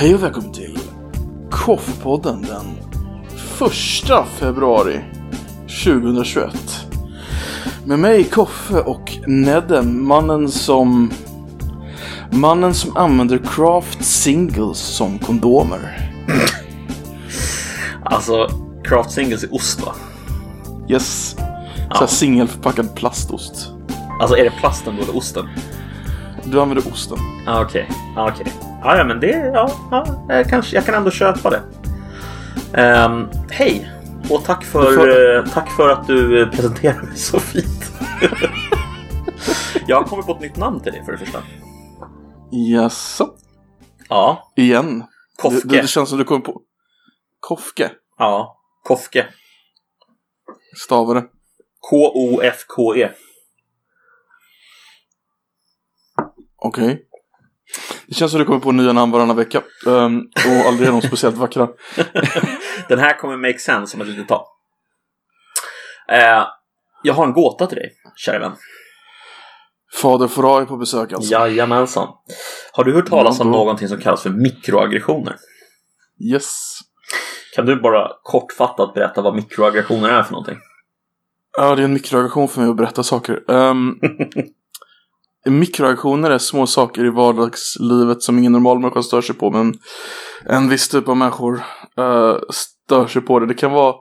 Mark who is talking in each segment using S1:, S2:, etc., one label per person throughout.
S1: Hej och välkommen till Koffpodden den första februari 2021. Med mig Koffe och Nedden, mannen som Mannen som använder craft singles som kondomer.
S2: Alltså, craft singles är ost va?
S1: Yes.
S2: Ja.
S1: Singelförpackad plastost.
S2: Alltså är det plasten då eller osten?
S1: Du använder osten.
S2: Ja okej. Ja okej. Ja, ja men det, ja, ja jag, kanske, jag kan ändå köpa det. Ehm, Hej! Och tack för,
S1: får-
S2: eh, tack för att du eh, presenterar mig så fint. jag har kommit på ett nytt namn till dig för det första.
S1: Jaså?
S2: Ja,
S1: Igen?
S2: Kofke.
S1: Det, det, det känns som du kommer på... Kofke?
S2: ja, Kofke.
S1: Stavar det.
S2: K-O-F-K-E.
S1: Okej. Det känns som du kommer på nya namn varannan vecka. Ehm, och aldrig är de speciellt vackra.
S2: Den här kommer make sense om ett litet tag. Eh, jag har en gåta till dig, kära vän.
S1: Fader Fouras är på besök alltså.
S2: Jajamensan. Har du hört talas om
S1: då.
S2: någonting som kallas för mikroaggressioner?
S1: Yes.
S2: Kan du bara kortfattat berätta vad mikroaggressioner är för någonting?
S1: Ja, det är en mikroaggression för mig att berätta saker. Um, mikroaggressioner är små saker i vardagslivet som ingen normal människa stör sig på. Men en viss typ av människor eh, stör sig på det. Det kan vara...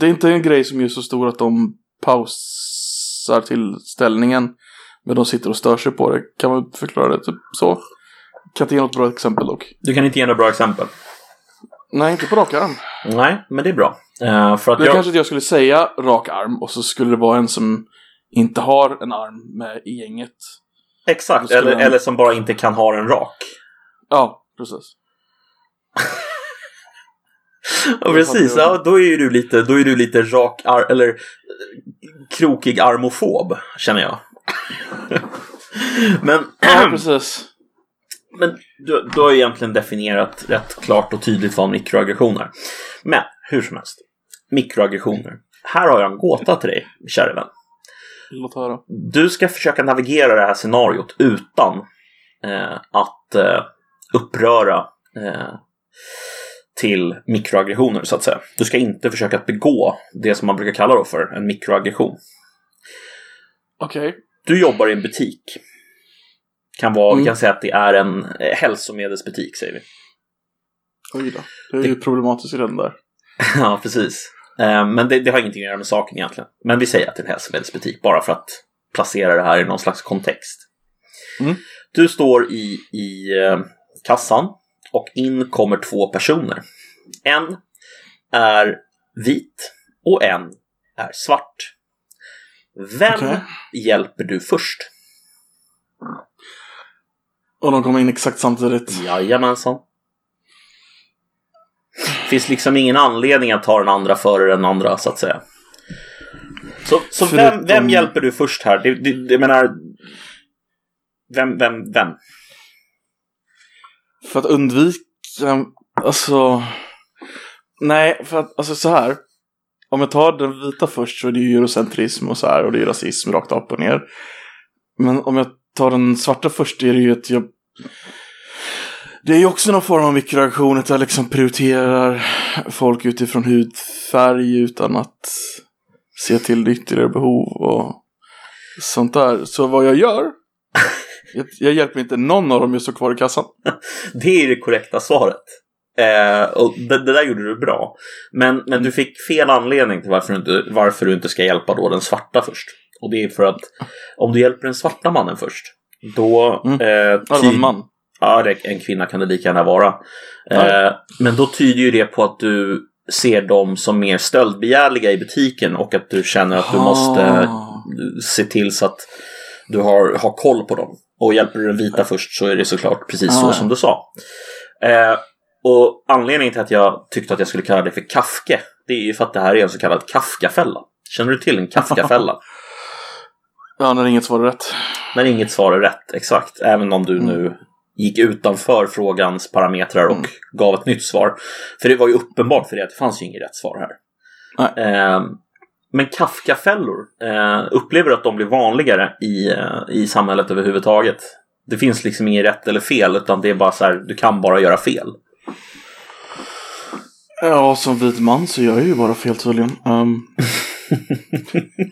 S1: Det är inte en grej som är så stor att de pausar tillställningen. Men de sitter och stör sig på det. Kan man förklara det typ så? Kan inte ge något bra exempel dock.
S2: Du kan inte ge några bra exempel.
S1: Nej, inte på rak arm.
S2: Nej, men det är bra. Eh, för att
S1: Det
S2: jag...
S1: kanske att jag skulle säga rak arm och så skulle det vara en som inte har en arm med i gänget.
S2: Exakt, eller,
S1: man-
S2: eller som bara inte kan ha den rak.
S1: Ja, precis.
S2: Ja, precis. Ja, då är ju du lite, då är du lite rak ar- eller eh, krokig armofob, känner jag. men
S1: Ja, precis.
S2: Men du, du har ju egentligen definierat rätt klart och tydligt vad en mikroaggression är. Men hur som helst. Mikroaggressioner. Här har jag en gåta till dig, kära vän.
S1: Låt höra.
S2: Du ska försöka navigera det här scenariot utan eh, att eh, uppröra eh, till mikroaggressioner, så att säga. Du ska inte försöka att begå det som man brukar kalla då för en mikroaggression.
S1: Okej.
S2: Du jobbar i en butik. Kan vara, Vi
S1: Mm.
S2: kan säga att det är en eh, hälsomedelsbutik, säger vi.
S1: Oj då. Det är ju problematiskt redan där.
S2: Ja, precis. Eh, Men det, det har ingenting att göra med saken egentligen. Men vi säger att det är en hälsomedelsbutik bara för att placera det här i någon slags kontext.
S1: Mm.
S2: Du står i, i eh, kassan och in kommer två personer. En är vit och en är svart. Vem
S1: Okej.
S2: hjälper du först?
S1: Och de kommer in exakt samtidigt.
S2: Jajamensan. Finns liksom ingen anledning att ta den andra före den andra så att säga. Så, så vem,
S1: Förutom-
S2: vem hjälper du först här? Det, det, det menar... Vem, vem, vem?
S1: För att undvika, alltså... Nej, för att, alltså så här. Om jag tar den vita först så är det ju eurocentrism och så här och det är rasism rakt upp och ner. Men om jag tar den svarta först är det ju att jag... Det är ju också någon form av mikroaggression att jag liksom prioriterar folk utifrån hudfärg utan att se till ytterligare behov och sånt där. Så vad jag gör, jag, jag hjälper inte någon av dem att stå kvar i kassan.
S2: Det är det korrekta svaret. Eh, och det, det där gjorde du bra. Men, men du fick fel anledning till varför du, inte, varför du inte ska hjälpa då den svarta först. Och det är för att om du hjälper den svarta mannen först, då...
S1: Mm.
S2: Eh,
S1: Ja, det var
S2: ty-
S1: en man.
S2: Ja, det, en kvinna kan det lika gärna vara.
S1: Ja.
S2: Eh, men då tyder ju det på att du ser dem som mer stöldbegärliga i butiken och att du känner att du måste
S1: Ah.
S2: se till så att du har, har koll på dem. Och hjälper du den vita först så är det såklart precis
S1: Ah,
S2: så
S1: ja.
S2: som du sa. Eh, och anledningen till att jag tyckte att jag skulle kalla det för Kafke, det är ju för att det här är en så kallad Kafkafälla. Känner du till en Kafkafälla?
S1: Ja, när inget svar är rätt.
S2: När inget svar är rätt, exakt. Även om du nu gick utanför frågans parametrar och gav ett nytt svar. För det var ju uppenbart för dig att det fanns ju inget rätt svar här. Eh, men Kafkafällor, eh, upplever att de blir vanligare i, eh, i samhället överhuvudtaget? Det finns liksom inget rätt eller fel utan det är bara så här, du kan bara göra fel.
S1: Ja, som vit man så gör jag ju bara fel tydligen. Um,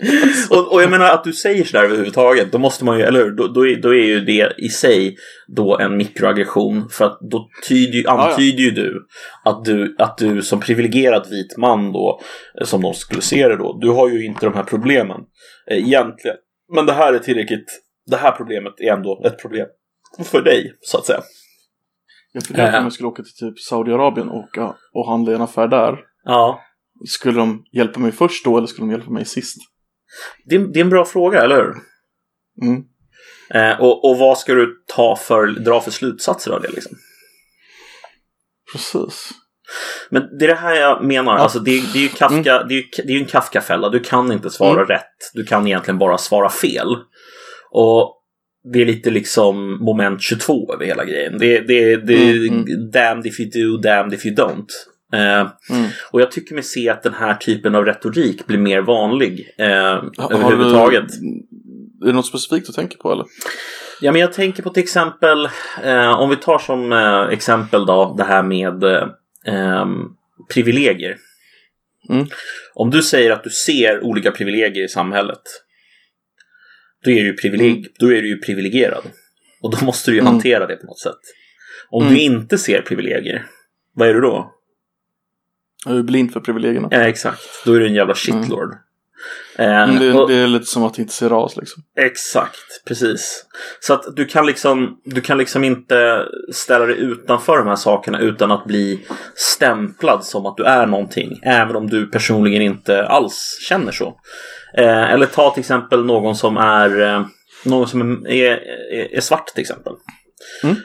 S2: Och, och jag menar att du säger sådär överhuvudtaget, då måste man ju, eller hur? Då, då, är, då är ju det i sig då en mikroaggression. För att då tyder, antyder ju du att, du att du som privilegierad vit man då, eh, som de skulle se det då, du har ju inte de här problemen eh, egentligen. Men det här är tillräckligt, det här problemet är ändå ett problem för dig, så att säga.
S1: jag funderar på
S2: Äh.
S1: om jag skulle åka till typ Saudiarabien och, och handla i en affär där.
S2: Ja,
S1: Skulle de hjälpa mig först då eller skulle de hjälpa mig sist?
S2: Det, är- det är en bra fråga, eller hur?
S1: Mm.
S2: Eh, och, och vad ska du ta för, dra för slutsatser av det liksom?
S1: Precis.
S2: Men det är det här jag menar.
S1: Ja.
S2: Alltså det, det är ju Kafka, det är det är en Kafka-fälla. Du kan inte svara
S1: Mm.
S2: rätt. Du kan egentligen bara svara fel. Och det är lite liksom moment 22 över hela grejen. Det, det, det är
S1: Mm,
S2: damned if you do, damned if you don't. Eh,
S1: Mm.
S2: och jag tycker mig se att den här typen av retorik blir mer vanlig eh,
S1: Har
S2: överhuvudtaget.
S1: Du, är det något specifikt du tänker på eller?
S2: Ja, men jag tänker på till exempel, eh, om vi tar som eh, exempel då det här med eh, ehm, privilegier.
S1: Mm.
S2: Om du säger att du ser olika privilegier i samhället, då är du privileg-
S1: Mm.
S2: då är du ju privilegierad. Och då måste du ju
S1: Mm.
S2: hantera det på något sätt. Om
S1: Mm.
S2: du inte ser privilegier, vad är du då?
S1: Jag är blind för privilegierna.
S2: Ja, exakt. Då är du en jävla shitlord. Eh,
S1: Mm, det,
S2: och-
S1: det är lite som att inte se ras liksom.
S2: Exakt, precis. Så att du kan liksom, du kan liksom inte ställa dig utanför de här sakerna utan att bli stämplad som att du är någonting. Även om du personligen inte alls känner så. Eh, eller ta till exempel någon som är, eh, någon som är, är, är svart till exempel.
S1: Mm.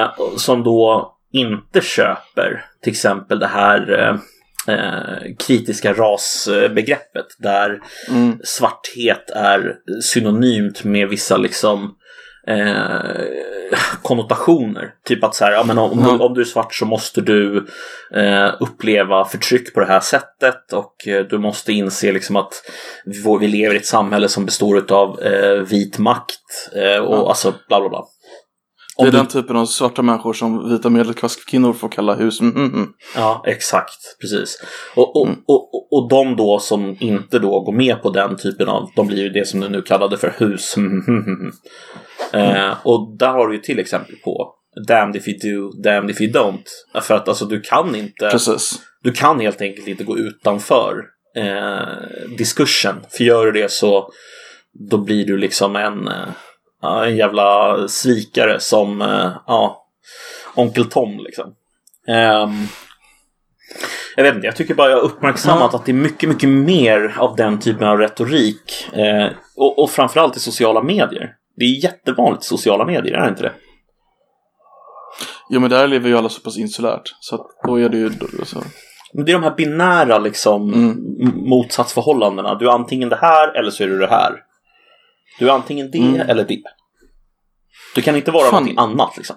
S2: Eh, som då inte köper till exempel det här eh, eh, kritiska rasbegreppet där
S1: Mm.
S2: svarthet är synonymt med vissa liksom eh, konnotationer. Typ att så här, ja, men om,
S1: Ja.
S2: du, om du är svart så måste du eh, uppleva förtryck på det här sättet och eh, du måste inse liksom att vi, vi lever i ett samhälle som består av eh, vit makt eh, och
S1: Ja.
S2: alltså bla bla bla.
S1: Det
S2: Om
S1: är
S2: du-
S1: den typen av svarta människor som vita medelklasskvinnor får kalla hus. Mm, mm, mm.
S2: Ja, exakt. Precis. Och, och,
S1: Mm.
S2: och, och, de då som inte då går med på den typen av, de blir ju det som du nu kallade för hus. eh, och där har du ju till exempel på damned if you do, damned if you don't. För att alltså du kan inte,
S1: Precis.
S2: du kan helt enkelt inte gå utanför eh, diskursen. För gör du det så då blir du liksom en, eh, en jävla svikare som eh, ja, Onkel Tom liksom. Ehm, jag vet inte, jag tycker bara jag har uppmärksammat
S1: Ja.
S2: att det är mycket, mycket mer av den typen av retorik. Eh, och, och framförallt i sociala medier. Det är jättevanligt i sociala medier, är det inte det?
S1: Jo men där lever ju alla så pass insulärt. Så att då är det ju... Så.
S2: Men det är de här binära liksom
S1: Mm.
S2: motsatsförhållandena. Du är antingen det här eller så är du det här. Du är antingen det
S1: Mm.
S2: eller det. Du kan inte vara
S1: Fan.
S2: någonting annat liksom.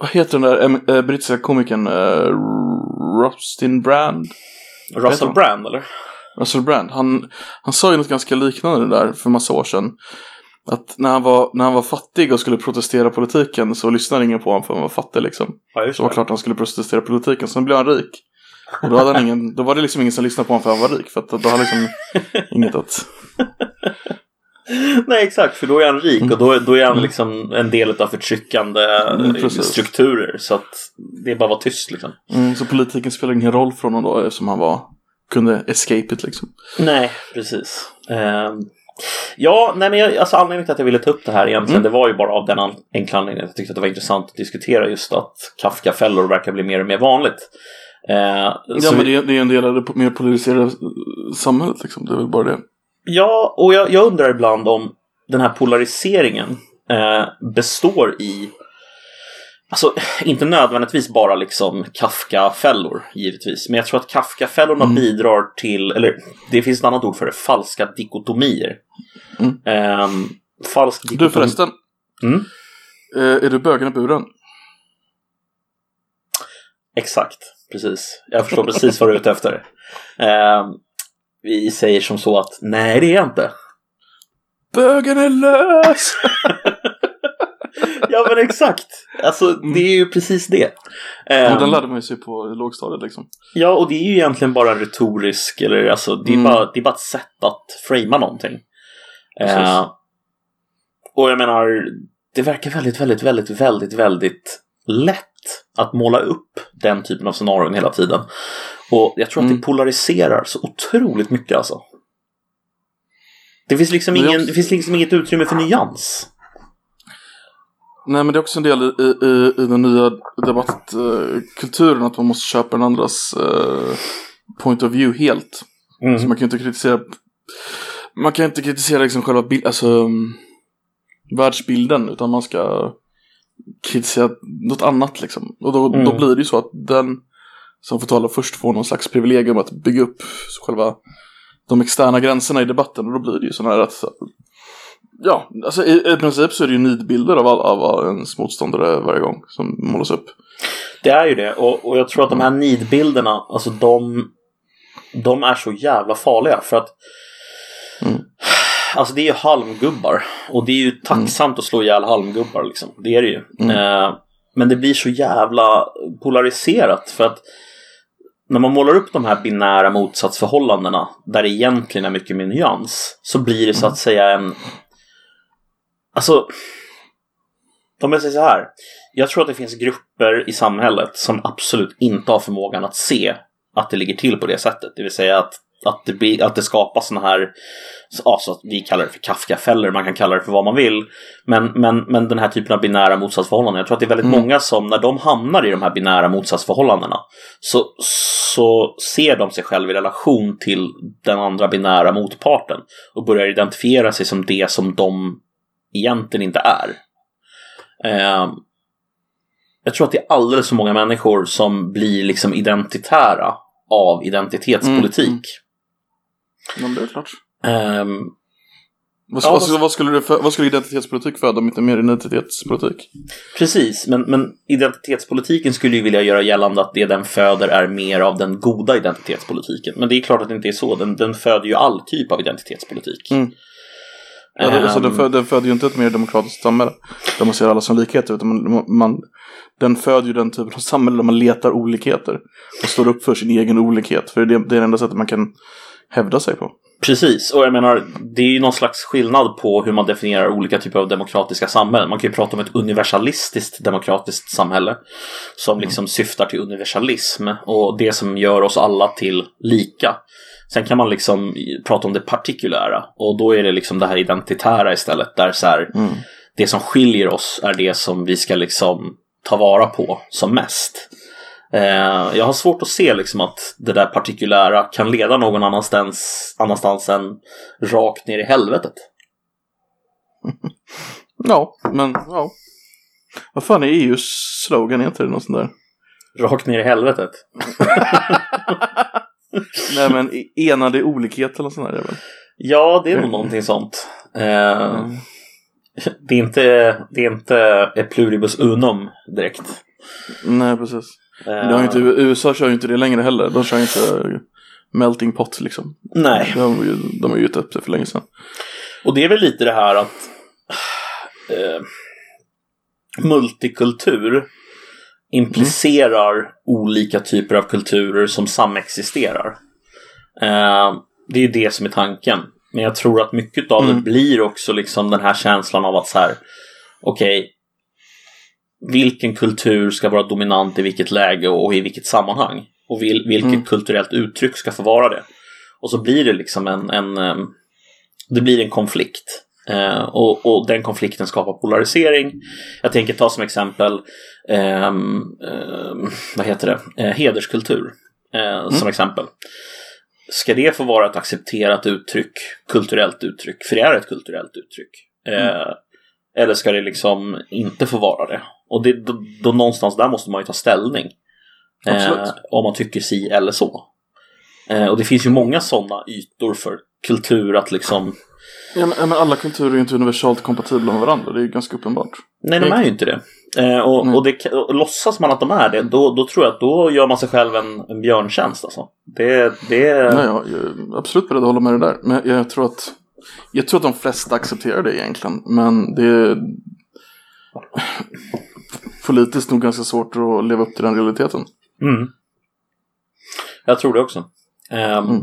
S1: Vad heter den där äh, brittiska komikern? Äh, Rustin Brand?
S2: Russell? Brand eller?
S1: Russell Brand. Han, han sa ju något ganska liknande där för massa år sedan. Att när han, var, när han var fattig och skulle protestera politiken så lyssnade ingen på honom för han var fattig liksom.
S2: Ja,
S1: Så var det klart han skulle protestera politiken. Sen blev han rik. Och då, hade han ingen, då var det liksom ingen som lyssnade på honom för han var rik. För att då hade han liksom inget att...
S2: Nej exakt, för då är han rik och då, då är han liksom en del av förtryckande
S1: Mm,
S2: strukturer. Så att det är bara att vara tyst liksom.
S1: Mm, så politiken spelar ingen roll för honom då eftersom han var... Kunde escape it liksom.
S2: Nej, precis. Ehm, ja, nej men jag, alltså anledningen till att jag ville ta upp det här egentligen,
S1: Mm.
S2: det var ju bara av den enkla anledningen att jag tyckte att det var intressant att diskutera just att Kafka-fällor verkar bli mer och mer vanligt. Eh,
S1: Ja men det är, det är en del av det mer polariserade samhället liksom. Det är väl bara det.
S2: Ja, och jag, jag undrar ibland om den här polariseringen eh, består i Alltså, inte nödvändigtvis bara liksom Kafka-fällor, givetvis. Men jag tror att Kafka-fällorna
S1: Mm.
S2: bidrar till, eller det finns ett annat ord för det, falska dikotomier.
S1: Mm.
S2: Ehm, falsk
S1: Du
S2: dikotomi.
S1: förresten.
S2: Mm.
S1: Eh, är du bögen i buren?
S2: Exakt, precis. Jag förstår precis vad du är ute efter. Ehm, vi säger som så att, nej det är jag inte.
S1: Bögen är lös!
S2: ja men exakt. Alltså det är ju precis det. Ehm,
S1: den lärde man ju sig på lågstadiet liksom.
S2: Ja, och det är ju egentligen bara retorisk, eller alltså det är,
S1: Mm.
S2: bara, det är bara ett sätt att framea någonting. Eh, och jag menar, det verkar väldigt, väldigt, väldigt, väldigt, väldigt lätt att måla upp den typen av scenarion hela tiden. Och jag tror att
S1: Mm.
S2: det polariserar så otroligt mycket alltså. Det finns liksom, ingen,
S1: också-
S2: det finns liksom inget utrymme för nyans.
S1: Nej men det är också en del i, i, i, den nya debattkulturen att man måste köpa den andras eh, point of view helt.
S2: Mm.
S1: Så man kan inte kritisera Man kan inte kritisera liksom själva bild, alltså um, världsbilden utan man ska kritisera något annat liksom. Och då,
S2: Mm.
S1: då blir det ju så att den som får tala först får någon slags privilegium att bygga upp själva de externa gränserna i debatten och då blir det ju sådana här att Ja, alltså i, i princip så är det ju nidbilder av, all, av ens motståndare varje gång som målas upp.
S2: Det är ju det. Och, och jag tror att de här nidbilderna, alltså de, de är så jävla farliga. För att
S1: Mm.
S2: Alltså det är ju halmgubbar. Och det är ju tacksamt att slå ihjäl halmgubbar liksom. Det är det ju.
S1: Mm.
S2: Eh, men det blir så jävla polariserat. För att när man målar upp de här binära motsatsförhållandena där det egentligen är mycket mer nyans så blir det så att säga en Alltså om jag säger så här. Jag tror att det finns grupper i samhället som absolut inte har förmågan att se att det ligger till på det sättet. Det vill säga att, att, det, blir, att det skapas sådana här, ja, så att vi kallar det för Kafkafällor, man kan kalla det för vad man vill. Men, men, men den här typen av binära motsatsförhållanden, jag tror att det är väldigt
S1: Mm.
S2: många som när de hamnar i de här binära motsatsförhållandena så, så ser de sig själva i relation till den andra binära motparten och börjar identifiera sig som det som de egentligen inte är. Eh, jag tror att det är alldeles för många människor som blir liksom identitära av identitetspolitik.
S1: Mm, Ja, det är klart.
S2: Ehm,
S1: Vad,
S2: Ja,
S1: vad,
S2: vad-
S1: skulle- för, vad skulle identitetspolitik föda om inte mer identitetspolitik?
S2: precis, men, men identitetspolitiken skulle ju vilja göra gällande att det den föder är mer av den goda identitetspolitiken. Men det är klart att det inte är så. Den, den föder ju all typ av identitetspolitik.
S1: Mm. Ja, det, alltså, den,
S2: Ehm,
S1: föder, den föder ju inte ett mer demokratiskt samhälle där man ser alla som likheter utan man, man, den föder ju den typen av samhälle där man letar olikheter och står upp för sin egen olikhet. För det, det är det enda sättet man kan hävda sig på.
S2: Precis, och jag menar det är ju någon slags skillnad på hur man definierar olika typer av demokratiska samhällen. Man kan ju prata om ett universalistiskt demokratiskt samhälle som liksom syftar till universalism och det som gör oss alla till lika. Sen kan man liksom prata om det partikulära och då är det liksom det här identitära istället där så här,
S1: Mm.
S2: det som skiljer oss är det som vi ska liksom ta vara på som mest. Eh, jag har svårt att se liksom att det där partikulära kan leda någon annanstans, annanstans än rakt ner i helvetet.
S1: Ja, men ja. Vad fan är EUs slogan? Är inte det något sånt där?
S2: Rakt ner i helvetet.
S1: Nej men e- enade olikhet eller sånt där väl?
S2: Ja, det är nog någonting sånt. Eh, det, är inte, det är inte pluribus unum direkt.
S1: Nej precis.
S2: Eh,
S1: Det har inte, USA kör ju inte det längre heller. De kör ju inte melting pot liksom.
S2: Nej,
S1: De, de har ju gett upp det för länge sedan.
S2: och det är väl lite det här att eh, multikultur implicerar olika typer av kulturer som samexisterar. Eh, det är ju det som är tanken. Men jag tror att mycket av det
S1: Mm.
S2: blir också liksom den här känslan av att så här, okej, vilken kultur ska vara dominant i vilket läge och i vilket sammanhang? Och vil, vilket
S1: Mm.
S2: kulturellt uttryck ska få vara det? Och så blir det liksom en, en em, det blir en konflikt. Eh, och, och den konflikten skapar polarisering. Jag tänker ta som exempel, ehm, ehm, vad heter det, eh, hederskultur. Eh, Som exempel. Ska det få vara ett accepterat uttryck, kulturellt uttryck? För det är ett kulturellt uttryck. Eh, Eller ska det liksom inte få vara det? Och det, då, då någonstans där måste man ju ta ställning.
S1: Absolut.
S2: om man tycker si eller så. Eh, och det finns ju många sådana ytor för kultur att liksom
S1: Ja, men, alla kulturer är ju inte universalt kompatibla med varandra. Det är ju ganska uppenbart.
S2: Nej, de är ju inte det. Eh, och,
S1: Mm.
S2: och, det, och låtsas man att de är det, då, då tror jag att då gör man sig själv en, en björntjänst. Alltså. Det, det,
S1: Nej, jag, är absolut beredd att hålla med dig där. Men jag tror att jag tror att de flesta accepterar det egentligen. Men det är politiskt nog ganska svårt att leva upp till den realiteten.
S2: Mm. Jag tror det också. Ehm,
S1: Mm.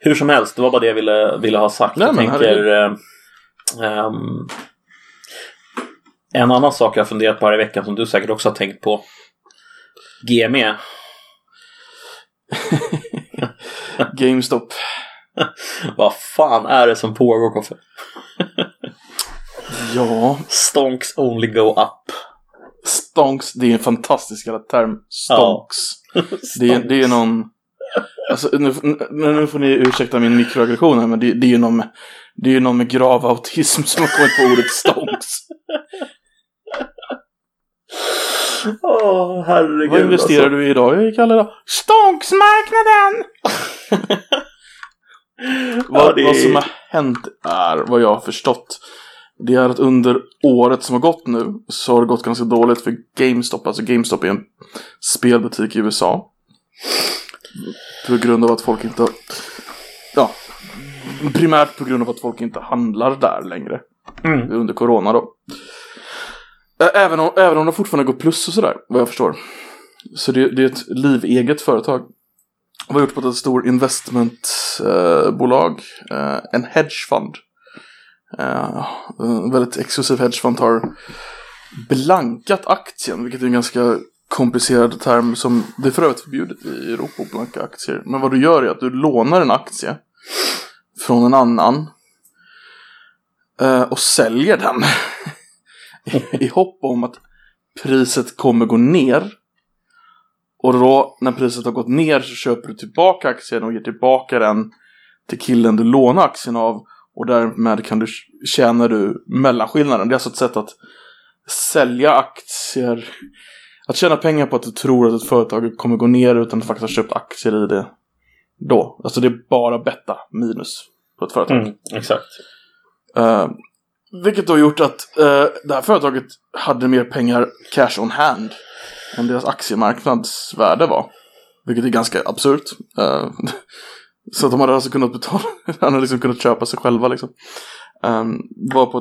S2: Hur som helst, det var bara det jag ville, ville ha sagt.
S1: Nej,
S2: jag tänker... ehm, en annan sak jag funderat på här i veckan som du säkert också har tänkt på. GME.
S1: GameStop.
S2: Vad fan är det som pågår Koffe?
S1: Ja,
S2: Stonks only go up.
S1: stonks, det är en fantastisk jävla term. Stonks. Det, är, det är någon... Alltså, nu, nu, får ni ursäkta min mikroaggression här, men det, det är ju någon med, det är ju någon med grav autism som har kommit på ordet stonks.
S2: Åh, herregud.
S1: Vad investerar
S2: alltså.
S1: du i idag, Kalle? Då? Stonksmarknaden! Vad,
S2: det
S1: vad som har hänt är, vad jag har förstått, det är att under året som har gått nu så har det gått ganska dåligt för GameStop. Alltså GameStop är en spelbutik i USA. På grund av att folk inte... Ja, primärt på grund av att folk inte handlar där längre.
S2: Mm.
S1: Under corona då. Även om, även om de fortfarande går plus och sådär, vad jag förstår. Så det, det är ett liveget företag. Det var gjort på ett stort investmentbolag. Eh, en hedgefund. Eh, en väldigt exklusiv hedgefund har blankat aktien, vilket är en ganska komplicerad term som det är för övrigt förbjudet i Europa att blanka aktier. Men vad du gör är att du lånar en aktie från en annan eh, och säljer den i hopp om att priset kommer gå ner. Och då när priset har gått ner så köper du tillbaka aktien och ger tillbaka den till killen du lånar aktien av. Och därmed kan du tjänar du mellanskillnaden. Det är alltså ett sätt att sälja aktier. Att tjäna pengar på att du tror att ett företag kommer gå ner utan att faktiskt ha köpt aktier i det då. Alltså det är bara betta minus på ett företag.
S2: Mm, exakt.
S1: Eh, vilket då gjort att eh, det här företaget hade mer pengar cash on hand än deras aktiemarknadsvärde var. Vilket är ganska absurt. Eh, så att de hade alltså kunnat betala, de hade liksom kunnat köpa sig själva liksom. Um, var på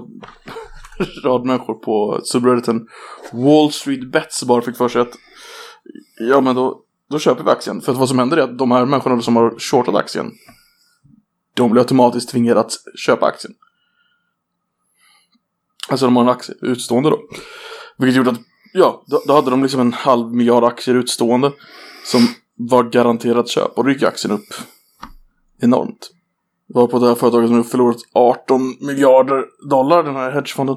S1: ett rad människor på subredditen Wall Street Bets bara fick för sig att ja men då, då köper vi aktien. För att vad som händer är att de här människorna som har shortat aktien de blir automatiskt tvingade att köpa aktien. Alltså de har en aktie utstående då. Vilket gjorde att, ja, då, då hade de liksom en halv miljard aktier utstående. Som var garanterat köp och då gick aktien upp enormt. Var på det här företaget som nu förlorat 18 miljarder dollar, den här hedgefonden.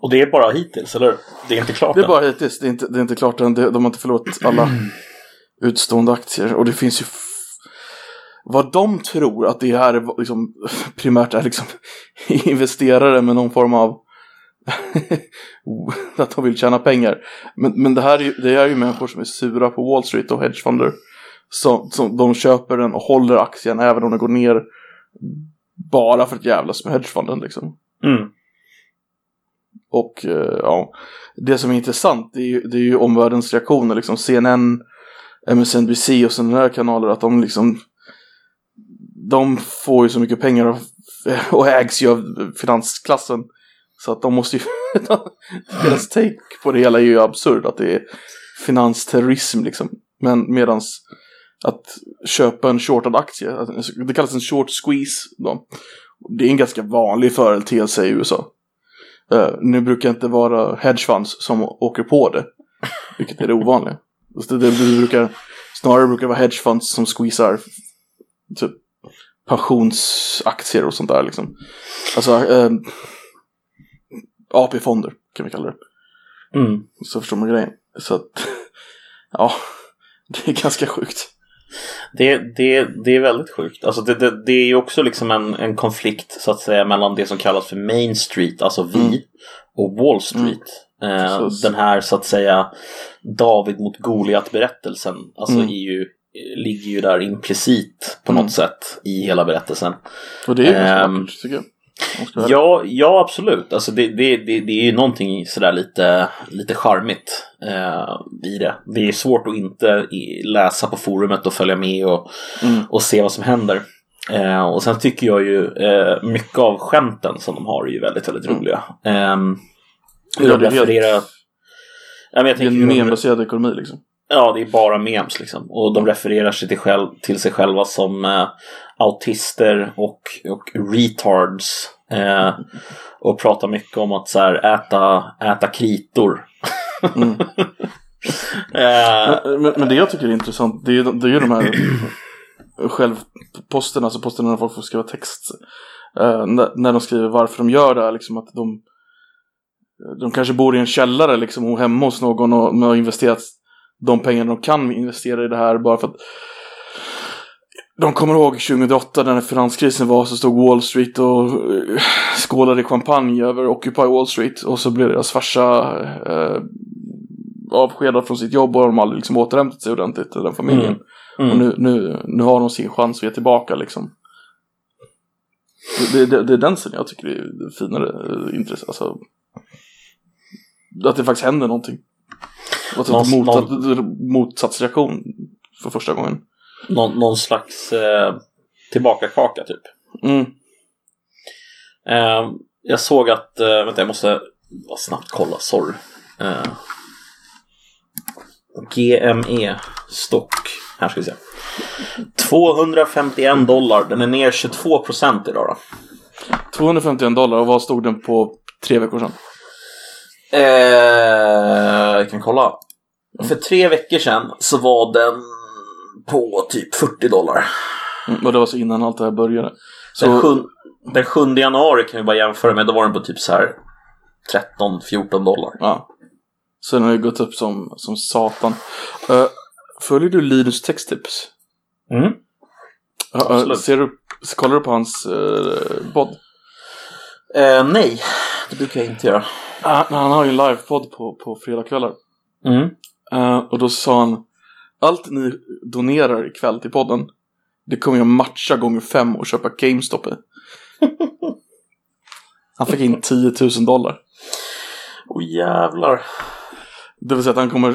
S2: Och det är bara hittills, eller? Det är inte klart
S1: Det är
S2: än.
S1: bara hittills, det är inte, det är inte klart än. De har inte förlorat alla utstående aktier. Och det finns ju... Vad de tror att det här är liksom, primärt är liksom investerare med någon form av att de vill tjäna pengar. Men, men det här är ju, det är ju människor som är sura på Wall Street och hedgefonder. Så, som de köper den och håller aktien även om den går ner bara för att jävlas med hedgefonden liksom.
S2: Mm.
S1: Och eh, ja, det som är intressant det är ju, det är ju omvärldens reaktioner. Liksom CNN, MSNBC och sådana här kanaler. Att de liksom De får ju så mycket pengar av, och ägs ju av finansklassen. Så att de måste ju Deras take på det hela är ju absurd. Att det är finansterrorism liksom. Men medans att köpa en shortad aktie. Alltså, det kallas en short squeeze. Då. Det är en ganska vanlig företeelse i USA. Uh, eh, nu brukar det inte vara hedgefunds som åker på det. Vilket är det ovanliga. Alltså det, det brukar, snarare brukar det vara hedgefunds som squeezar typ pensionsaktier och sånt där liksom. Alltså uh, AP-fonder kan vi kalla det.
S2: Mm.
S1: Så förstår man grejen. Så att, ja, det är ganska sjukt.
S2: Det, det, det är väldigt sjukt. Alltså det, det, det är ju också liksom en, en konflikt så att säga mellan det som kallas för Main Street, alltså vi,
S1: Mm.
S2: och Wall Street. Eh,
S1: Precis.
S2: den här så att säga David mot Goliat berättelsen alltså
S1: Mm.
S2: är ju, ligger ju där implicit på
S1: Mm.
S2: något sätt i hela berättelsen.
S1: Och det är ju vackert tycker jag.
S2: Ja, ja absolut. Alltså det, det, det, det är ju någonting sådär lite, lite charmigt eh, i det. Det är svårt att inte läsa på forumet och följa med och,
S1: Mm.
S2: och se vad som händer. Eh, och sen tycker jag ju eh, mycket av skämten som de har är ju väldigt, väldigt roliga. Mm.
S1: hur de refererar... Helt... Ja, men jag det är en membaserad ekonomi liksom.
S2: Ja, det är bara memes liksom. Och de refererar sig till, själv, till sig själva som eh, autister och, och retards. Eh, och pratar mycket om att så här, äta, äta kritor. Mm.
S1: Eh, men, men, det jag tycker är intressant det är, det är ju de här självposterna, alltså posterna när folk får skriva text. Uh, när, när de skriver varför de gör det, liksom att de de kanske bor i en källare liksom hemma hos någon och har investerat de pengar de kan investera i det här bara för att de kommer ihåg 2008 när finanskrisen var så stod Wall Street och eh, skålade i champagne över Occupy Wall Street och så blev deras farsa eh, avskedad från sitt jobb och de aldrig liksom återhämtat sig ordentligt, den familjen. Mm. Mm. Och nu, nu, nu har de sin chans att ge tillbaka liksom. Det, det, det är den som jag tycker är finare eh, intresse. Alltså, att det faktiskt händer någonting. Och mot, någon... motsatsreaktion för första gången.
S2: Någon, någon slags eh, tillbakakaka typ. Mm. Eh, jag såg att, eh, vänta jag måste bara snabbt kolla, sorry. Eh, GME stock, här ska vi se. 251 dollar, den är ner 22 procent idag då.
S1: 251 dollar och vad stod den på tre veckor sedan?
S2: Eh, jag kan kolla. Mm. För tre veckor sedan så var den på typ 40 dollar.
S1: Mm, och det var så innan allt det här började.
S2: Så... Den, 7, den 7 januari kan vi bara jämföra med, då var den på typ så här 13-14 dollar.
S1: Ja. Så den har ju gått upp som, som satan. Uh, följer du Linus texttips?
S2: Mm.
S1: Uh, ser du, kollar du på hans uh, podd?
S2: Uh, nej, det brukar jag inte göra.
S1: Uh, han har ju en livepodd på, på fredagskvällar.
S2: Mm.
S1: Uh, och då sa han Allt ni donerar ikväll till podden Det kommer jag matcha gånger fem och köpa GameStop i. han fick in 10 000 dollar.
S2: Åh oh, jävlar.
S1: Det vill säga att han kommer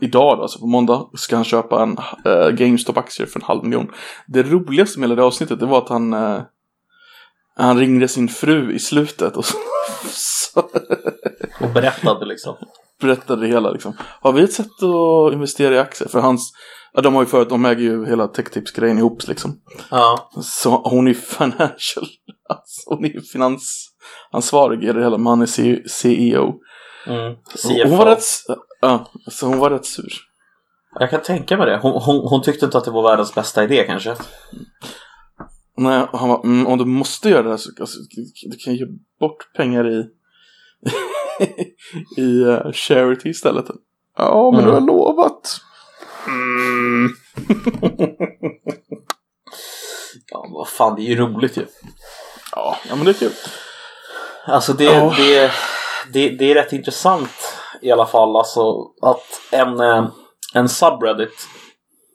S1: Idag då, alltså på måndag, ska han köpa en uh, GameStop-aktie för en halv miljon. Det roligaste med hela det avsnittet, det var att han uh, Han ringde sin fru i slutet och så
S2: Och berättade liksom
S1: berättade det hela liksom. Har vi ett sätt att investera i aktier? För hans, ja, de har ju förut, de äger ju hela techtips-grejen ihop liksom.
S2: Ja.
S1: Så hon är financial, alltså, hon är finansansvarig i det hela, men han är CEO.
S2: Mm.
S1: Hon var rätt, ja, så hon var rätt sur.
S2: Jag kan tänka mig det. Hon, hon, hon tyckte inte att det var världens bästa idé kanske.
S1: Nej, han var, mm, om du måste göra det här så alltså, du kan ge bort pengar i i uh, charity istället. Ja, men mm. du har lovat.
S2: Mm. ja, vad fan, det är ju roligt ju.
S1: Ja, ja men det är kul.
S2: Alltså det, oh. det, det, det är rätt intressant i alla fall. Alltså att en, eh, en subreddit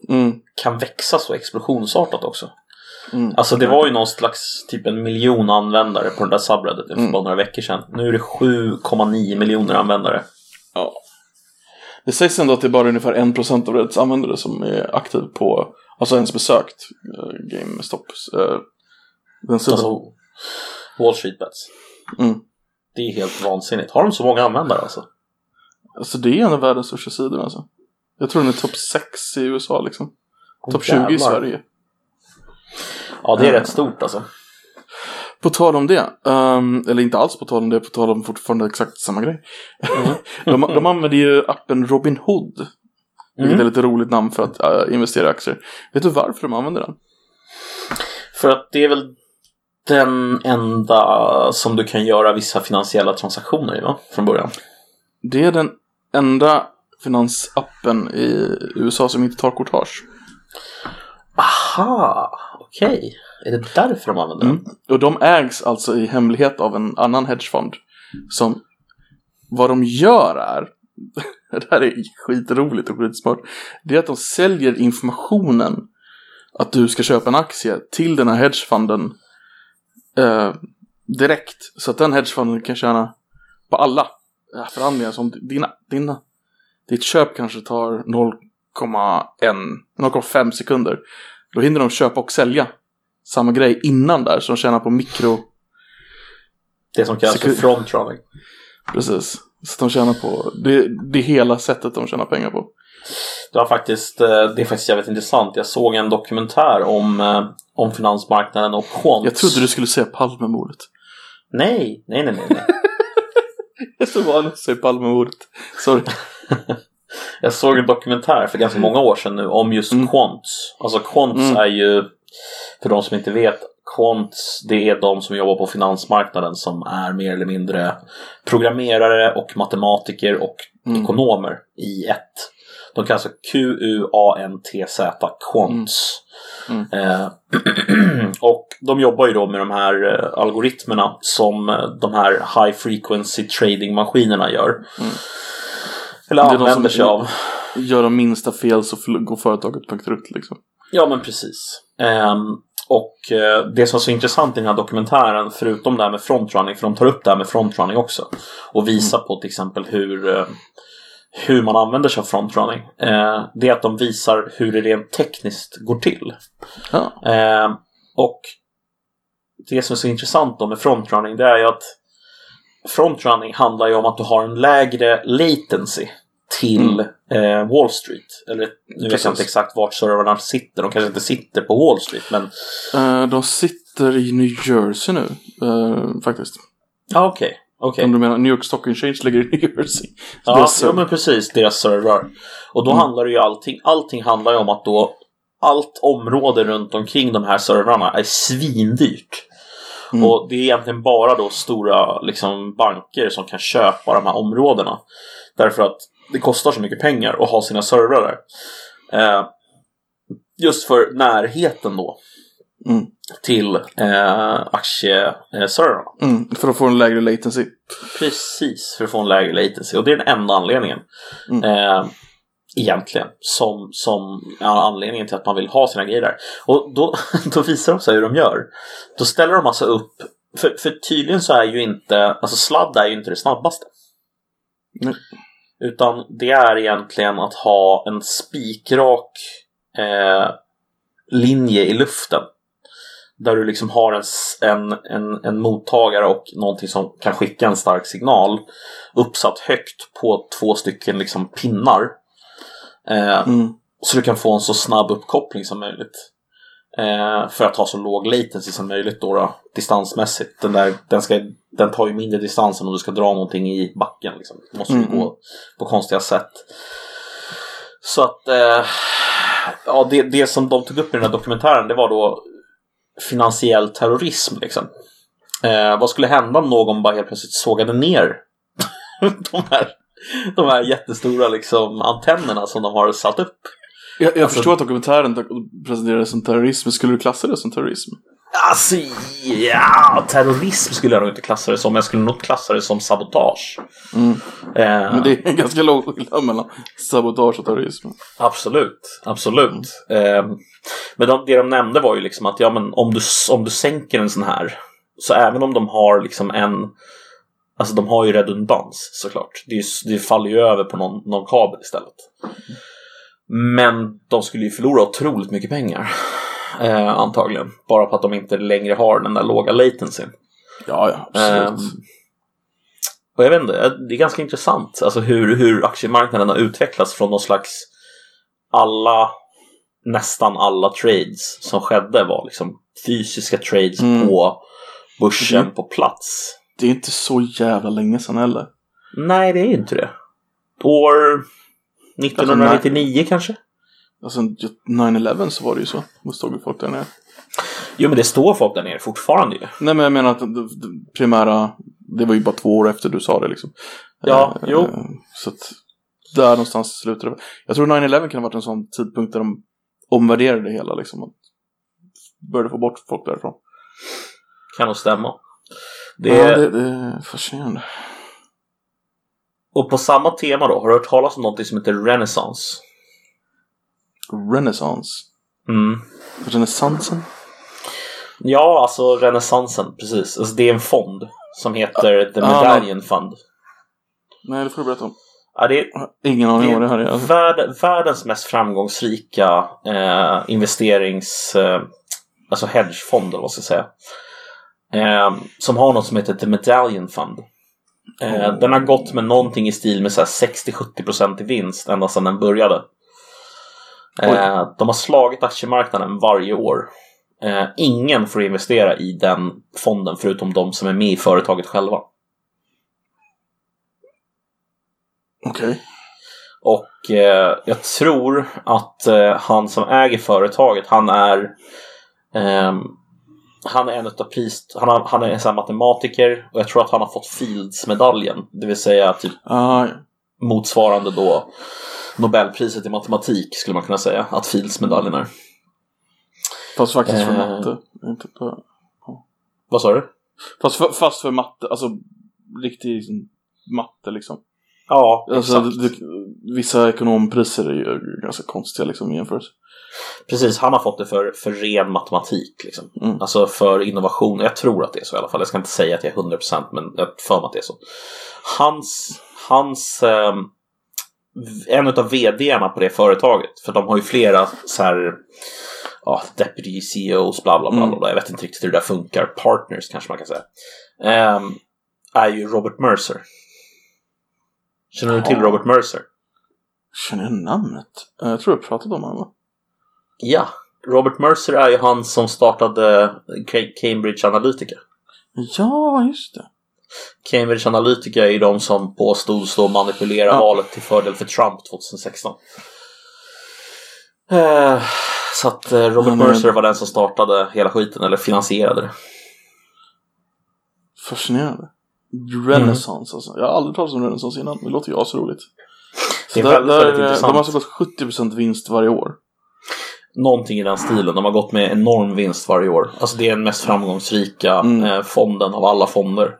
S1: mm.
S2: kan växa så explosionsartat också. Mm. Alltså det var ju någon slags typ en miljon användare på den där subredditen för mm. bara några veckor sedan. Nu är det 7,9 miljoner användare.
S1: Ja. Det sägs ändå att det är bara ungefär 1% av Reddits användare som är aktiv på, alltså ens besökt uh, GameStops. Uh,
S2: den sidan. Alltså Wall Street Bets.
S1: Mm.
S2: Det är helt vansinnigt. Har de så många användare alltså?
S1: Alltså det är en av världens största sidor alltså. Jag tror den är topp 6 i USA liksom. Topp 20 i Sverige.
S2: Ja, det är rätt stort alltså.
S1: På tal om det, um, eller inte alls på tal om det, på tal om fortfarande exakt samma grej. Mm. de, de använder ju appen Robinhood. Mm. Vilket är lite roligt namn för att uh, investera i aktier. Vet du varför de använder den?
S2: För att det är väl den enda som du kan göra vissa finansiella transaktioner i va? Från början.
S1: Det är den enda finansappen i USA som inte tar courtage.
S2: Aha, okej. Okay. Är det därför de använder den? Mm.
S1: Och de ägs alltså i hemlighet av en annan hedgefond. Som, vad de gör är, det här är skitroligt och skitsmart. Det är att de säljer informationen att du ska köpa en aktie till den här hedgefonden eh, direkt. Så att den hedgefonden kan tjäna på alla eh, förhandlingar som dina, dina, ditt köp kanske tar 0,1 0,5 sekunder. Då hinner de köpa och sälja samma grej innan där, som tjänar på mikro...
S2: Det som kallas för frontrunning.
S1: Precis. Så de tjänar på, det, det är hela sättet de tjänar pengar på.
S2: Det, var faktiskt, eh, det är faktiskt jävligt intressant. Jag såg en dokumentär om, eh, om finansmarknaden och quants.
S1: Jag trodde du skulle säga Palmemordet.
S2: Nej, nej, nej, nej. nej.
S1: Jag så van att säga Palmemordet. Sorry.
S2: Jag såg en dokumentär för ganska många år sedan nu om just
S1: Mm.
S2: quants. Alltså quants
S1: Mm.
S2: är ju, för de som inte vet, quants det är de som jobbar på finansmarknaden som är mer eller mindre programmerare och matematiker och
S1: Mm.
S2: ekonomer i ett. De kallas för Q-U-A-N-T-Z, quants.
S1: Mm.
S2: Eh, och de jobbar ju då med de här eh, algoritmerna som eh, de här high frequency trading maskinerna gör.
S1: Mm.
S2: Eller
S1: Det
S2: använder sig av.
S1: Gör de minsta fel så går företaget bankrutt liksom.
S2: Ja, men precis. Ehm, och eh, det som är så intressant i den här dokumentären, förutom det här med frontrunning, för de tar upp det här med frontrunning också, och visar på till exempel hur, eh, hur man använder sig av frontrunning, eh, det är att de visar hur det rent tekniskt går till.
S1: Ja.
S2: Ehm, och det som är så intressant då med frontrunning, det är ju att frontrunning handlar ju om att du har en lägre latency till eh, Wall Street. Eller nu vet jag inte exakt vart servrarna sitter. De kanske inte sitter på Wall Street. Men
S1: Eh, de sitter i New Jersey nu, eh, faktiskt.
S2: ja, okej. okej.
S1: Om du menar New York Stock Exchange ligger i New Jersey.
S2: Ja, ja, men precis. Deras servrar. Och då
S1: Mm.
S2: handlar det ju allting. Allting handlar ju om att då allt område runt omkring de här servrarna är svindyrt.
S1: Mm.
S2: Och det är egentligen bara då stora liksom, banker som kan köpa de här områdena. Därför att det kostar så mycket pengar att ha sina servrar där. Eh, just för närheten då
S1: Mm.
S2: till eh, aktieservrarna.
S1: Mm, för att få en lägre latency.
S2: Precis, för att få en lägre latency. Och det är den enda anledningen.
S1: Mm.
S2: Eh, egentligen. Som, som anledningen till att man vill ha sina grejer där. Och då, då visar de här hur de gör. Då ställer de alltså upp. För, för tydligen så är ju inte, alltså sladd är ju inte det snabbaste.
S1: Nej.
S2: Utan det är egentligen att ha en spikrak eh, linje i luften. Där du liksom har en, en, en, en mottagare och någonting som kan skicka en stark signal uppsatt högt på två stycken liksom pinnar. Eh,
S1: Mm.
S2: så du kan få en så snabb uppkoppling som möjligt. Eh, för att ha så låg latency som möjligt då, då distansmässigt. Den, där, den, ska, den tar ju mindre distans än om du ska dra någonting i backen. Liksom. Det måste
S1: Mm.
S2: gå på konstiga sätt. Så att eh, ja, det, det som de tog upp i den här dokumentären det var då finansiell terrorism. Liksom. Eh, vad skulle hända om någon bara helt plötsligt sågade ner de här, de här jättestora liksom, antennerna som de har satt upp?
S1: Jag, jag
S2: Alltså-
S1: förstår att dokumentären presenterar det som terrorism. Skulle du klassa det som terrorism?
S2: Alltså, ja, terrorism skulle jag nog inte klassa det som. Jag skulle nog klassa det som sabotage.
S1: Mm.
S2: Eh,
S1: Men det är en ganska lång skillnad mellan sabotage och terrorism.
S2: Absolut, absolut. Eh, men de, det de nämnde var ju liksom att ja, men om, du, om du sänker en sån här, så även om de har liksom en Alltså de har ju redundans såklart. Det, är, det faller ju över på någon, någon kabel istället. Men de skulle ju förlora otroligt mycket pengar. Eh, antagligen. Bara på att de inte längre har den där låga latencyn.
S1: Ja, ja, absolut.
S2: Ehm, och jag vet inte, det är ganska intressant alltså hur, hur aktiemarknaden har utvecklats från någon slags alla, nästan alla trades som skedde var liksom fysiska trades
S1: Mm.
S2: på börsen
S1: Mm.
S2: på plats.
S1: Det är inte så jävla länge sedan heller.
S2: Nej, det är ju inte det. År 1999 kanske?
S1: Alltså 9-11 så var det ju så. Då stod ju folk där nere.
S2: Jo, men det står folk där nere fortfarande ju.
S1: Nej men jag menar att det, det primära, det var ju bara två år efter du sa det liksom.
S2: Ja,
S1: Eh,
S2: jo.
S1: Så att där någonstans slutade det. Jag tror 9-11 kan ha varit en sån tidpunkt där de omvärderade det hela liksom. Och började få bort folk därifrån.
S2: Kan nog stämma. Det,
S1: Ja, det, det är fascinerande.
S2: Och på samma tema då, har du hört talas om något som heter Renaissance?
S1: Renaissance.
S2: Mm.
S1: Renässansen?
S2: Ja, alltså renässansen, precis. Alltså, det är en fond som heter The
S1: Ah,
S2: Medallion Fund.
S1: Nej, det får du berätta om.
S2: Ja, det är
S1: ingen aning vad det här är. Alltså.
S2: värld, världens mest framgångsrika eh, investerings... Eh, alltså hedgefond eller vad ska jag säga. Eh, som har något som heter The Medallion Fund. Eh,
S1: Oh.
S2: Den har gått med någonting i stil med så här 60-70% i vinst ända sedan den började. Eh, de har slagit aktiemarknaden varje år. Eh, ingen får investera i den fonden förutom de som är med i företaget själva.
S1: Okej.
S2: Och eh, jag tror att eh, han som äger företaget, han är ehm, han är en utav pris... Han, har, han är en sån matematiker och jag tror att han har fått Fields-medaljen. Det vill säga typ
S1: Ah,
S2: motsvarande då Nobelpriset i matematik skulle man kunna säga att Fields-medaljen är.
S1: Fast faktiskt för
S2: Eh.
S1: matte. Inte på...
S2: Vad sa du?
S1: Fast för, fast för matte, alltså riktig liksom, matte liksom.
S2: Ja,
S1: Alltså,
S2: exakt.
S1: det, vissa ekonompriser är ju ganska konstiga liksom i jämförelse.
S2: Precis, han har fått det för, för ren matematik. Liksom.
S1: Mm.
S2: Alltså för innovation. Jag tror att det är så i alla fall. Jag ska inte säga att jag är 100% men jag för mig att det är så. Hans, hans ehm, en av vdarna på det företaget, för de har ju flera så här ja, deputy CEOs, bla bla bla,
S1: Mm.
S2: bla. Jag vet inte riktigt hur det där funkar. Partners kanske man kan säga. Ehm, är ju Robert Mercer. Känner du till. Robert Mercer?
S1: Känner jag namnet? Eh, Jag tror jag pratat om honom va?
S2: Ja, Robert Mercer är ju han som startade Ca- Cambridge Analytica.
S1: Ja, just det.
S2: Cambridge Analytica är ju de som påstods då manipulera
S1: Ja.
S2: valet till fördel för Trump 2016. Eh, så att eh, Robert
S1: är-
S2: Mercer var den som startade hela skiten, eller finansierade det.
S1: Fascinerande. Renaissance alltså. Jag har aldrig talat om Renaissance innan. Det låter ju så.
S2: Det är väldigt,
S1: där,
S2: väldigt intressant.
S1: De har alltså gått 70% vinst varje år.
S2: Någonting i den stilen. De har gått med enorm vinst varje år. Alltså det är den mest framgångsrika
S1: Mm.
S2: eh, fonden av alla fonder.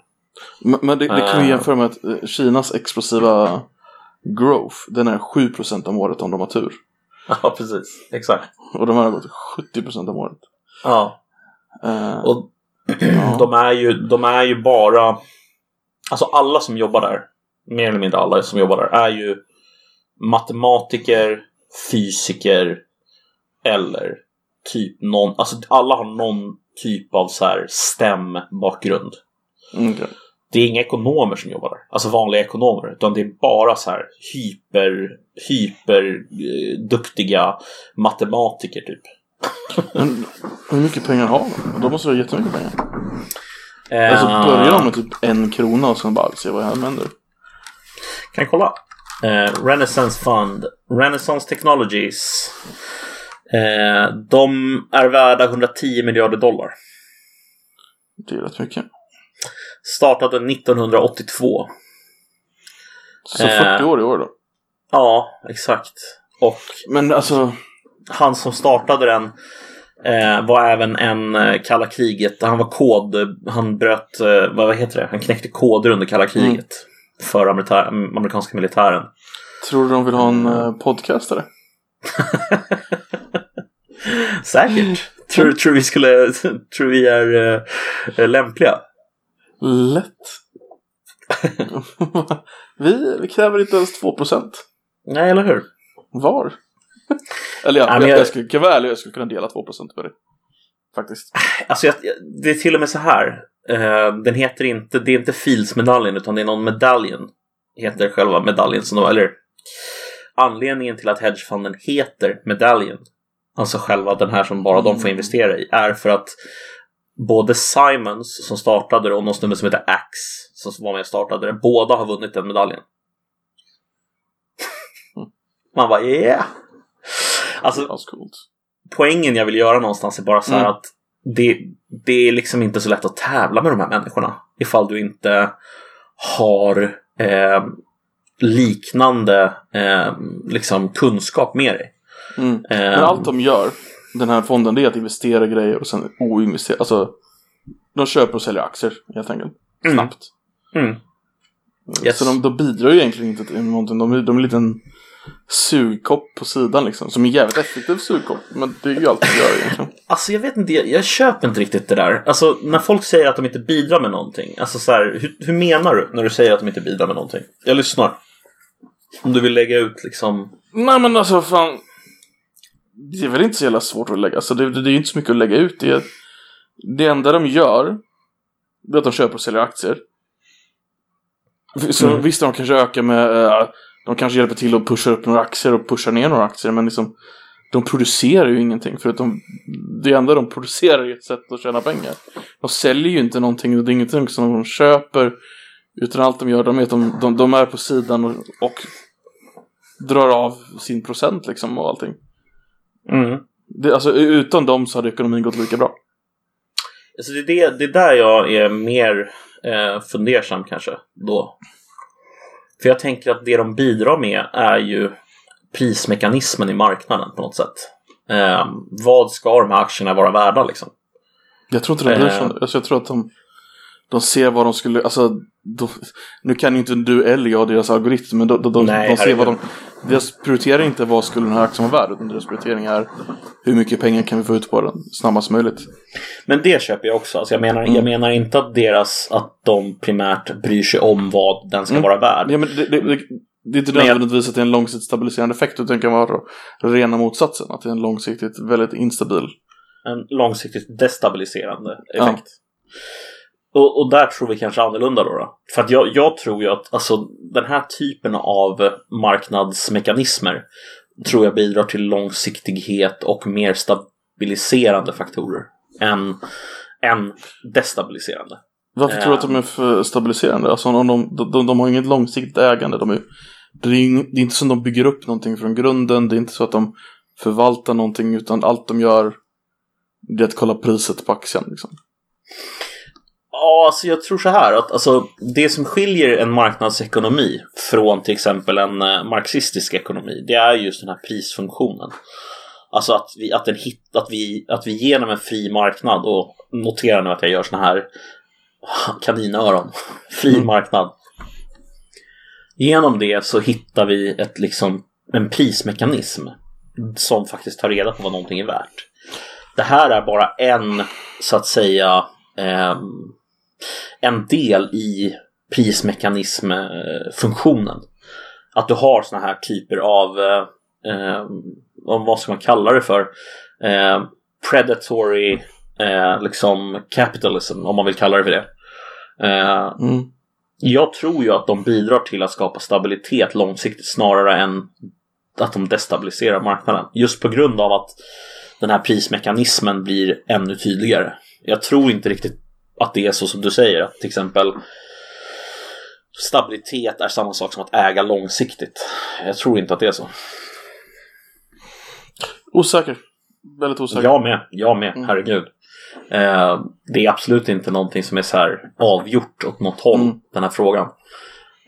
S1: Men, men det, det kan vi
S2: Eh.
S1: jämföra med att eh, Kinas explosiva growth, den är 7% om året om de har tur.
S2: Ja, precis. Exakt.
S1: Och de här har gått 70% om året.
S2: Ja.
S1: Eh,
S2: Och
S1: ja.
S2: de är, ju, de är ju bara... Alltså alla som jobbar där, mer eller mindre alla som jobbar där, är ju matematiker, fysiker eller typ någon... Alltså alla har någon typ av så här STEM-bakgrund.
S1: Mm.
S2: Det är inga ekonomer som jobbar där, alltså vanliga ekonomer, utan det är bara så här hyper, hyper eh, duktiga matematiker typ.
S1: Men hur mycket pengar har de? De måste ha jättemycket pengar.
S2: Eh,
S1: Alltså börjar de med typ en krona och sen bara se vad här händer.
S2: Kan jag kolla? Eh, Renaissance Fund, Renaissance Technologies. Eh, de är värda 110 miljarder dollar.
S1: Det är rätt mycket.
S2: Startade 1982.
S1: Så
S2: Eh.
S1: 40 år i år då.
S2: Ja, exakt. Och
S1: Men alltså,
S2: han som startade den eh, var även en eh, kalla kriget. Han var kod, han bröt, eh, vad heter det? Han knäckte koder under kalla kriget. För amerita- amerikanska militären.
S1: tror du de vill ha en eh, podcastare?
S2: Säkert. tror, tror vi skulle, tror vi är eh, lämpliga.
S1: Lätt. vi, vi kräver inte ens 2%.
S2: Nej, eller hur?
S1: Var? Eller ja,
S2: Nej,
S1: jag,
S2: jag-
S1: jag skulle, jag skulle kunna dela 2% med dig. Faktiskt.
S2: Alltså, jag, det är till och med så här. Eh, den heter inte, det är inte Fields-medaljen utan det är någon medaljen. Heter själva medaljen. Som de, eller anledningen till att hedgefonden heter medaljen. Alltså själva den här som bara de får investera i. Är för att både Simons som startade det och någon snubbe som heter Axe som var med och startade det. Båda har vunnit den medaljen. Man bara yeah! Alltså poängen jag vill göra någonstans är bara så här
S1: Mm.
S2: att det, det är liksom inte så lätt att tävla med de här människorna ifall du inte har eh, liknande eh, liksom kunskap med dig.
S1: Mm.
S2: Eh,
S1: Men allt de gör, den här fonden, det är att investera grejer och sen oinvestera. Alltså, de köper och säljer aktier helt enkelt.
S2: Mm.
S1: Snabbt.
S2: mm, Yes.
S1: Så de, de bidrar ju egentligen inte till någonting. De, är- de är en liten sugkopp på sidan liksom. Som är en jävligt effektiv sugkopp. Men det är ju allt de gör egentligen.
S2: Alltså jag vet inte, jag, jag köper inte riktigt det där. Alltså när folk säger att de inte bidrar med någonting. Alltså så här, hur, hur menar du när du säger att de inte bidrar med någonting? Jag lyssnar. Om du vill lägga ut liksom...
S1: Nej men alltså fan. det är väl inte så jävla svårt att lägga, alltså det, det är ju inte så mycket att lägga ut. Det, det enda de gör, det är att de köper och säljer aktier. Så
S2: Mm.
S1: visst, de kanske ökar med, eh, de kanske hjälper till att pusha upp några aktier och pusha ner några aktier, men liksom de producerar ju ingenting förutom det enda de producerar är ett sätt att tjäna pengar. De säljer ju inte någonting, det är ingenting som de köper utan allt de gör, de är att de, de, de är på sidan och, och drar av sin procent liksom och allting.
S2: Mm.
S1: Det, alltså utan dem så hade ekonomin gått lika bra.
S2: Alltså det, är det, det är där jag är mer eh, fundersam kanske då. För jag tänker att det de bidrar med är ju prismekanismen i marknaden på något sätt. Eh, vad ska de här aktierna vara värda liksom?
S1: Jag tror inte de bryr sig om
S2: Eh.
S1: det. Alltså, jag tror att de, de ser vad de skulle, alltså de, nu kan ju inte du eller jag deras algoritm, men de, de, de,
S2: Nej,
S1: de ser vad de, deras prioritering är inte vad skulle den här aktien vara värd, utan deras prioritering är hur mycket pengar kan vi få ut på den snabbast möjligt.
S2: Men det köper jag också. Alltså jag, menar,
S1: Mm.
S2: jag menar inte att deras, att de primärt bryr sig om vad den ska
S1: Mm.
S2: vara värd.
S1: Ja, men det, det, det, det är inte nödvändigtvis att det är en långsiktigt stabiliserande effekt, utan det kan vara rena motsatsen, att det är en långsiktigt väldigt instabil.
S2: En långsiktigt destabiliserande effekt. Och, och där tror vi kanske annorlunda då. då. För att jag, jag tror ju att alltså, den här typen av marknadsmekanismer tror jag bidrar till långsiktighet och mer stabiliserande faktorer än, än destabiliserande.
S1: Varför tror du att de är för stabiliserande? Alltså om de, de, de, de har inget långsiktigt ägande. De är, det, är det är inte som de bygger upp någonting från grunden. Det är inte så att de förvaltar någonting. Utan allt de gör det är att kolla priset på aktien. Liksom.
S2: Ja, alltså jag tror så här att alltså, det som skiljer en marknadsekonomi från till exempel en eh, marxistisk ekonomi, det är just den här prisfunktionen. Alltså att vi, att, den hit, att, vi, att vi genom en fri marknad, och notera nu att jag gör såna här kaninöron, fri
S1: Mm.
S2: marknad. Genom det så hittar vi ett, liksom, en prismekanism som faktiskt tar reda på vad någonting är värt. Det här är bara en, så att säga, ehm, en del i prismekanismfunktionen. Att du har såna här typer av, eh, eh, om vad ska man kalla det för, eh, predatory eh, liksom capitalism, om man vill kalla det för det. Eh,
S1: Mm.
S2: jag tror ju att de bidrar till att skapa stabilitet långsiktigt snarare än att de destabiliserar marknaden. Just på grund av att den här prismekanismen blir ännu tydligare. Jag tror inte riktigt att det är så som du säger, att till exempel stabilitet är samma sak som att äga långsiktigt. Jag tror inte att det är så.
S1: Osäker. Väldigt osäker.
S2: Jag med, jag med,
S1: Mm.
S2: herregud. Eh, det är absolut inte någonting som är så här avgjort åt något håll,
S1: Mm.
S2: den här frågan.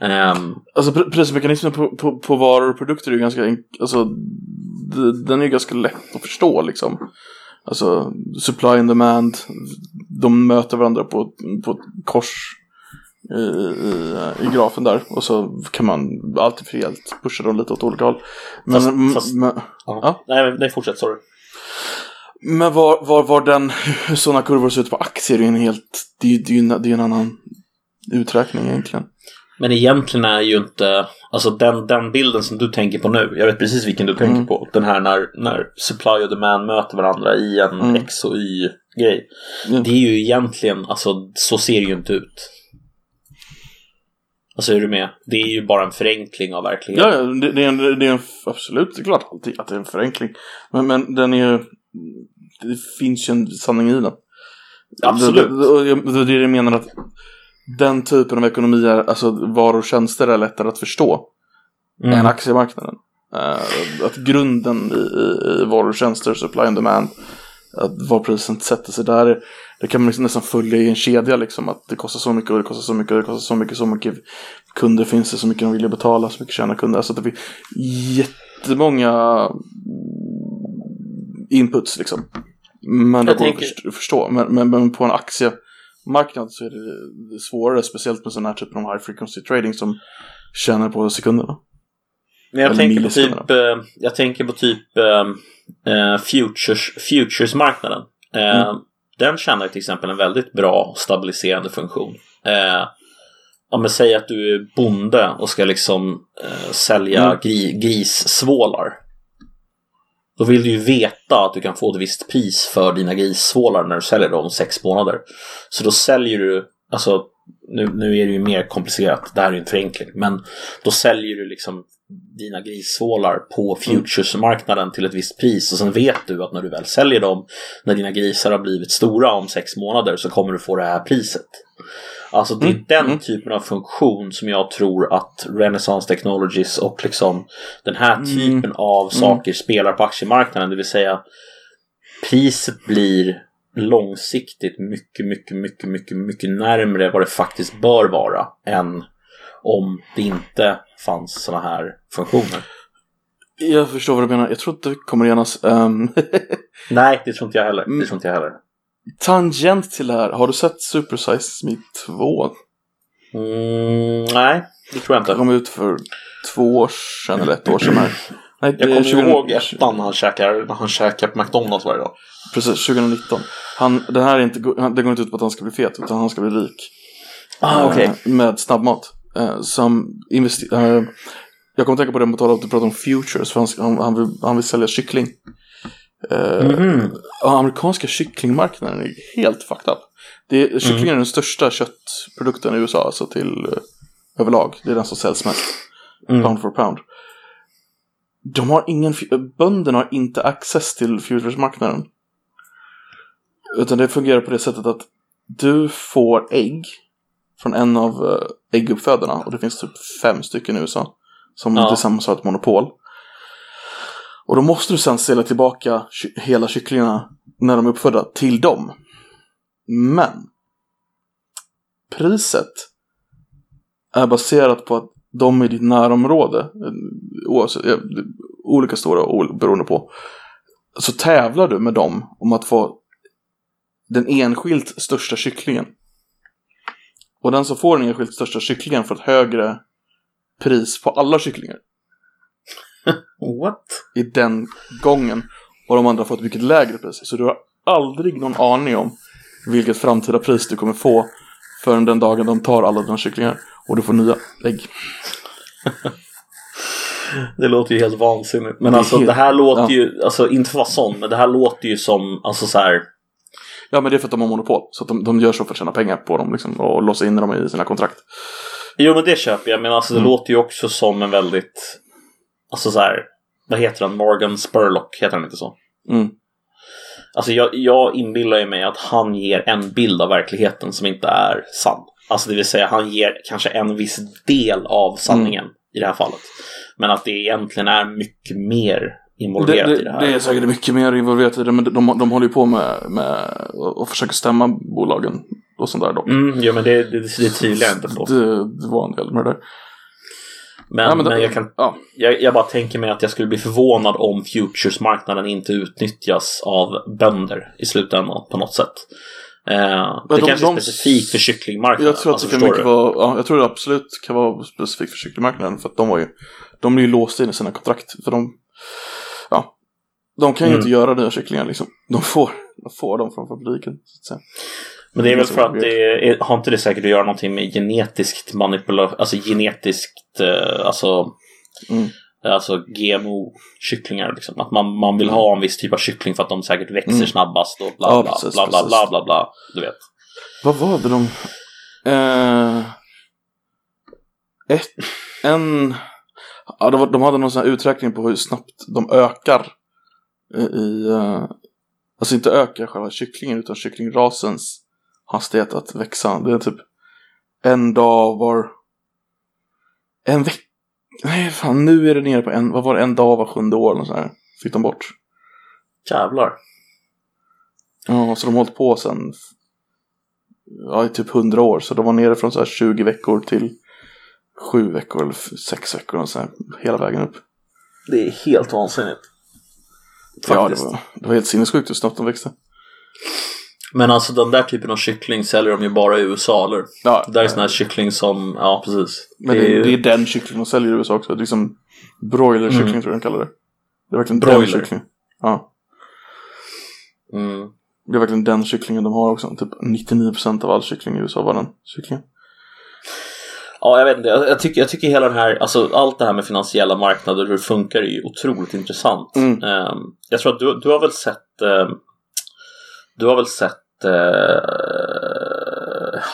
S2: Ehm,
S1: Alltså pr- prismekanismen på, på, på varor och produkter är ju ganska alltså, den är ju ganska lätt att förstå liksom. Alltså supply and demand, de möter varandra på, på ett kors i, i, i grafen där och så kan man alltid frihet pusha dem lite åt olika håll. Men,
S2: Fast- fast-
S1: men,
S2: ja. Nej, nej, fortsätt, sorry.
S1: men var, var, var den, hur sådana kurvor ser ut på aktier är ju en helt, det är ju det är ju en, det är ju en annan uträkning egentligen.
S2: Men egentligen är ju inte, alltså den, den bilden som du tänker på nu, jag vet precis vilken du tänker
S1: Mm.
S2: på. Den här när, när supply och demand möter varandra i en
S1: Mm.
S2: X och Y-grej.
S1: Ja.
S2: Det är ju egentligen, alltså så ser det ju inte ut. Alltså är du med? Det är ju bara en förenkling av verkligheten.
S1: Ja, det, det, är en, det är en, absolut, det är klart alltid att det är en förenkling. Men, men den är det finns ju en sanning i den.
S2: Absolut.
S1: Det, det, och jag- det är det jag menar att den typen av ekonomi är, alltså varor och tjänster är lättare att förstå
S2: Mm.
S1: än aktiemarknaden. Eh, att grunden i, i, i varor och tjänster, supply and demand, att var priset sätter sig där, det kan man liksom nästan följa i en kedja liksom. Att det kostar så mycket och det kostar så mycket och det kostar så mycket, så mycket kunder finns det, så mycket de vill betala, så mycket tjänar kunder. Alltså det finns jättemånga inputs liksom. Men det går att först- förstå. Men, men, men på en aktiemarknad så är det- svårare, speciellt med sån här typen av high frequency trading som tjänar på sekunderna.
S2: Men jag tänker, på typ, eh, jag tänker på typ eh, futures, futuresmarknaden. Eh,
S1: Mm.
S2: Den tjänar till exempel en väldigt bra stabiliserande funktion. Eh, om man säger att du är bonde och ska liksom sälja
S1: Mm.
S2: gri, grissvålar. Då vill du ju veta att du kan få ett visst pris för dina grissvålar när du säljer dem om sex månader. Så då säljer du, alltså nu, nu är det ju mer komplicerat, det här är ju en förenkling, men då säljer du liksom dina grissvålar på futuresmarknaden till ett visst pris och sen vet du att när du väl säljer dem, när dina grisar har blivit stora om sex månader så kommer du få det här priset. Alltså det är
S1: Mm,
S2: den
S1: mm.
S2: typen av funktion som jag tror att Renaissance Technologies och liksom den här
S1: Mm.
S2: typen av saker spelar på aktiemarknaden. Det vill säga priset blir långsiktigt mycket, mycket, mycket, mycket, mycket närmre vad det faktiskt bör vara än om det inte fanns sådana här funktioner.
S1: Jag förstår vad du menar. Jag tror inte vi kommer enas. Um,
S2: Nej, det tror inte jag heller.
S1: Mm.
S2: Det tror inte jag heller.
S1: Tangent till det här. Har du sett Super Size Me 2?
S2: Mm, nej, det tror jag
S1: Det
S2: inte.
S1: kom ut för två år sedan eller ett år sedan. Här. Nej,
S2: Jag kommer
S1: 20
S2: ihåg ettan när han käkar, när han käkar på McDonalds varje dag.
S1: Precis, 2019. Han, det här är inte, det går inte ut på att han ska bli fet, utan han ska bli rik.
S2: Ah.
S1: Eh, med snabbmat. Eh, som invester- eh, jag kommer tänka på det att tala om att du pratar om futures, för han, han, vill, han vill sälja kyckling.
S2: Mhm.
S1: ja, amerikanska kycklingmarknaden är helt fucked up. Det är, kyckling är den största köttprodukten i USA, alltså till eh, överlag. Det är den som säljs mest.
S2: Mm.
S1: Pound for pound. De har ingen, bönderna har inte access till futuresmarknaden. Utan det fungerar på det sättet att du får ägg från en av eh, ägguppfödarna. Och det finns typ fem stycken i USA. Som
S2: Ja.
S1: tillsammans har ett monopol. Och då måste du sen sälja tillbaka ky- hela kycklingarna när de är uppfödda till dem. Men priset är baserat på att de i ditt närområde, eh, oavsett, olika stora beroende på, så tävlar du med dem om att få den enskilt största kycklingen. Och den som får den enskilt största kycklingen får ett högre pris på alla kycklingar
S2: What?
S1: i den gången. Och de andra får ett mycket lägre pris. Så du har aldrig någon aning om vilket framtida pris du kommer få förrän den dagen de tar alla dina kycklingar och du får nya ägg.
S2: Det låter ju helt vansinnigt. Men
S1: Det
S2: alltså
S1: helt-
S2: det här låter
S1: ja.
S2: ju, alltså inte för att vara sån, men det här låter ju som, alltså så här.
S1: Ja, men det är för att de har monopol. Så att de, de gör så för att tjäna pengar på dem liksom, och låsa in dem i sina kontrakt.
S2: Jo men det köper jag, men alltså det
S1: Mm.
S2: låter ju också som en väldigt, alltså så här, vad heter han, Morgan Spurlock, heter han inte så?
S1: Mm.
S2: Alltså jag, jag inbillar ju mig att han ger en bild av verkligheten som inte är sann. Alltså det vill säga han ger kanske en viss del av sanningen i det här fallet. Men att det egentligen är mycket mer
S1: Det,
S2: involverat
S1: det,
S2: i det här.
S1: det är säkert mycket mer involverat i det, men de, de håller ju på med, med och försöker stämma bolagen och sånt där dock.
S2: Mm, jo men det, det, det tvivlar jag inte på.
S1: Det, det var en del med det där.
S2: Men,
S1: Ja,
S2: men,
S1: men det-
S2: jag, kan,
S1: Ja,
S2: jag, jag bara tänker mig att jag skulle bli förvånad om futuresmarknaden inte utnyttjas av bönder i slutändan på något sätt. Eh, det
S1: de-
S2: kanske
S1: de-
S2: är specifikt för kycklingmarknaden.
S1: jag tror att
S2: alltså,
S1: det kan mycket vara, ja, jag tror det absolut kan vara specifikt för kycklingmarknaden. För att de var ju, de är ju låsta in i sina kontrakt. För de, ja, de kan ju
S2: Mm.
S1: inte göra nya kycklingar liksom. De får, de får dem från fabriken. Så att säga.
S2: Men det är väl för att det är, har inte det säkert att göra någonting med genetiskt manipulation, alltså genetiskt, eh, alltså,
S1: Mm.
S2: alltså GMO-kycklingar. Liksom. Att man, man vill ha en viss typ av kyckling för att de säkert växer
S1: Mm.
S2: snabbast och bla
S1: Ja,
S2: bla,
S1: precis,
S2: bla, bla, bla bla bla Du vet.
S1: Vad var det de... Eh, ett, en... Ja, var, de hade någon sån här uträkning på hur snabbt de ökar i... i eh, alltså inte ökar själva kycklingen utan kycklingrasens hastighet att växa. Det är typ en dag var... En vecka... Nej, fan nu är det nere på en... Vad var det? En dag var sjunde år eller så här. Fick de bort.
S2: Jävlar.
S1: Ja, så de har hållit på sen ja, i typ 100 år. Så de var nere från så här 20 veckor till 7 veckor eller 6 veckor och så här, hela vägen upp.
S2: Det är helt vansinnigt.
S1: Ja, det
S2: Faktiskt.
S1: var, det var helt sinnessjukt hur snabbt de växte.
S2: Men alltså den där typen av kyckling säljer de ju bara i USA eller?
S1: Ja,
S2: Det där är sån här kyckling som, ja precis.
S1: men det,
S2: är ju-
S1: det är den kycklingen de säljer i USA också. Det är liksom broilerkyckling
S2: Mm.
S1: tror jag de kallar det. Det är verkligen
S2: Broiler.
S1: den kycklingen. Ja,
S2: Mm.
S1: det är verkligen den kycklingen de har också. Typ 99% av all kyckling i USA var den kycklingen.
S2: Ja, jag vet inte. Jag, jag, tycker, jag tycker hela den här, alltså allt det här med finansiella marknader hur det funkar är ju otroligt intressant.
S1: Mm.
S2: Ehm, jag tror att du, du har väl sett ehm, Du har väl sett uh,